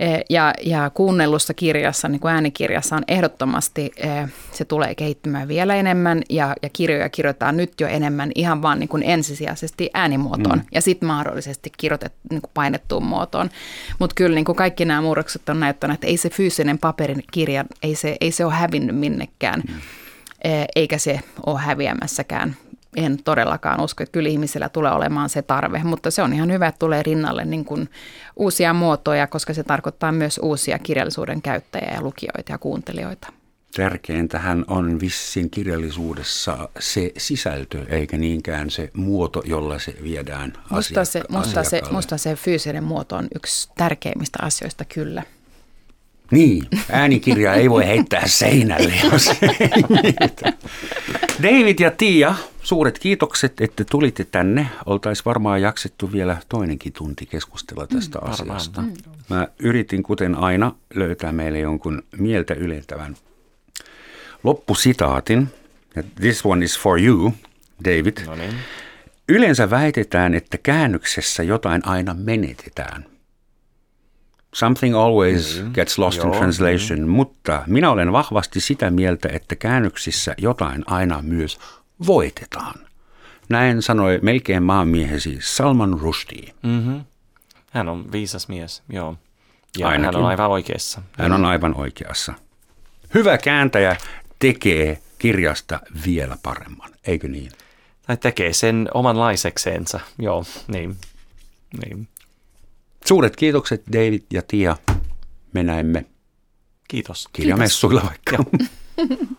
Eh, ja, ja kuunnellussa kirjassa, niin kuin äänikirjassa on ehdottomasti, eh, se tulee kehittymään vielä enemmän ja, ja kirjoja kirjoitetaan nyt jo enemmän ihan vaan niin kuin ensisijaisesti äänimuotoon mm. ja sitten mahdollisesti kirjoitet, niin kuin painettuun muotoon. Mutta kyllä niin kuin kaikki nämä murrokset on näyttänyt, että ei se fyysinen paperin kirja, ei se, ei se ole hävinnyt minnekään. Mm eh, eikä se ole häviämässäkään en todellakaan usko, että kyllä ihmisillä tulee olemaan se tarve, mutta se on ihan hyvä, että tulee rinnalle niin kuin uusia muotoja, koska se tarkoittaa myös uusia kirjallisuuden käyttäjiä ja lukijoita ja kuuntelijoita. Tärkeintähän on vissin kirjallisuudessa se sisältö, eikä niinkään se muoto, jolla se viedään musta se, musta, se, musta se fyysinen muoto on yksi tärkeimmistä asioista kyllä. Niin, äänikirja ei voi heittää seinälle, jos David ja Tia, suuret kiitokset, että tulitte tänne. Oltaisiin varmaan jaksettu vielä toinenkin tunti keskustella mm, tästä mm, asiasta. Mä yritin, kuten aina, löytää meille jonkun mieltä ylentävän loppusitaatin. This one is for you, David. No niin. Yleensä väitetään, että käännöksessä jotain aina menetetään – Something always mm, gets lost joo, in translation, mm. mutta minä olen vahvasti sitä mieltä, että käännöksissä jotain aina myös voitetaan. Näin sanoi melkein maanmiehesi Salman Rushdie. Mm-hmm. Hän on viisas mies, joo. Ja Ainakin. hän on aivan oikeassa. Hän on aivan oikeassa. Hyvä kääntäjä tekee kirjasta vielä paremman, eikö niin? Tai tekee sen omanlaisekseensa, joo, niin. niin. Suuret kiitokset David ja Tia. Me näemme Kiitos. kirjamessuilla vaikka. [laughs]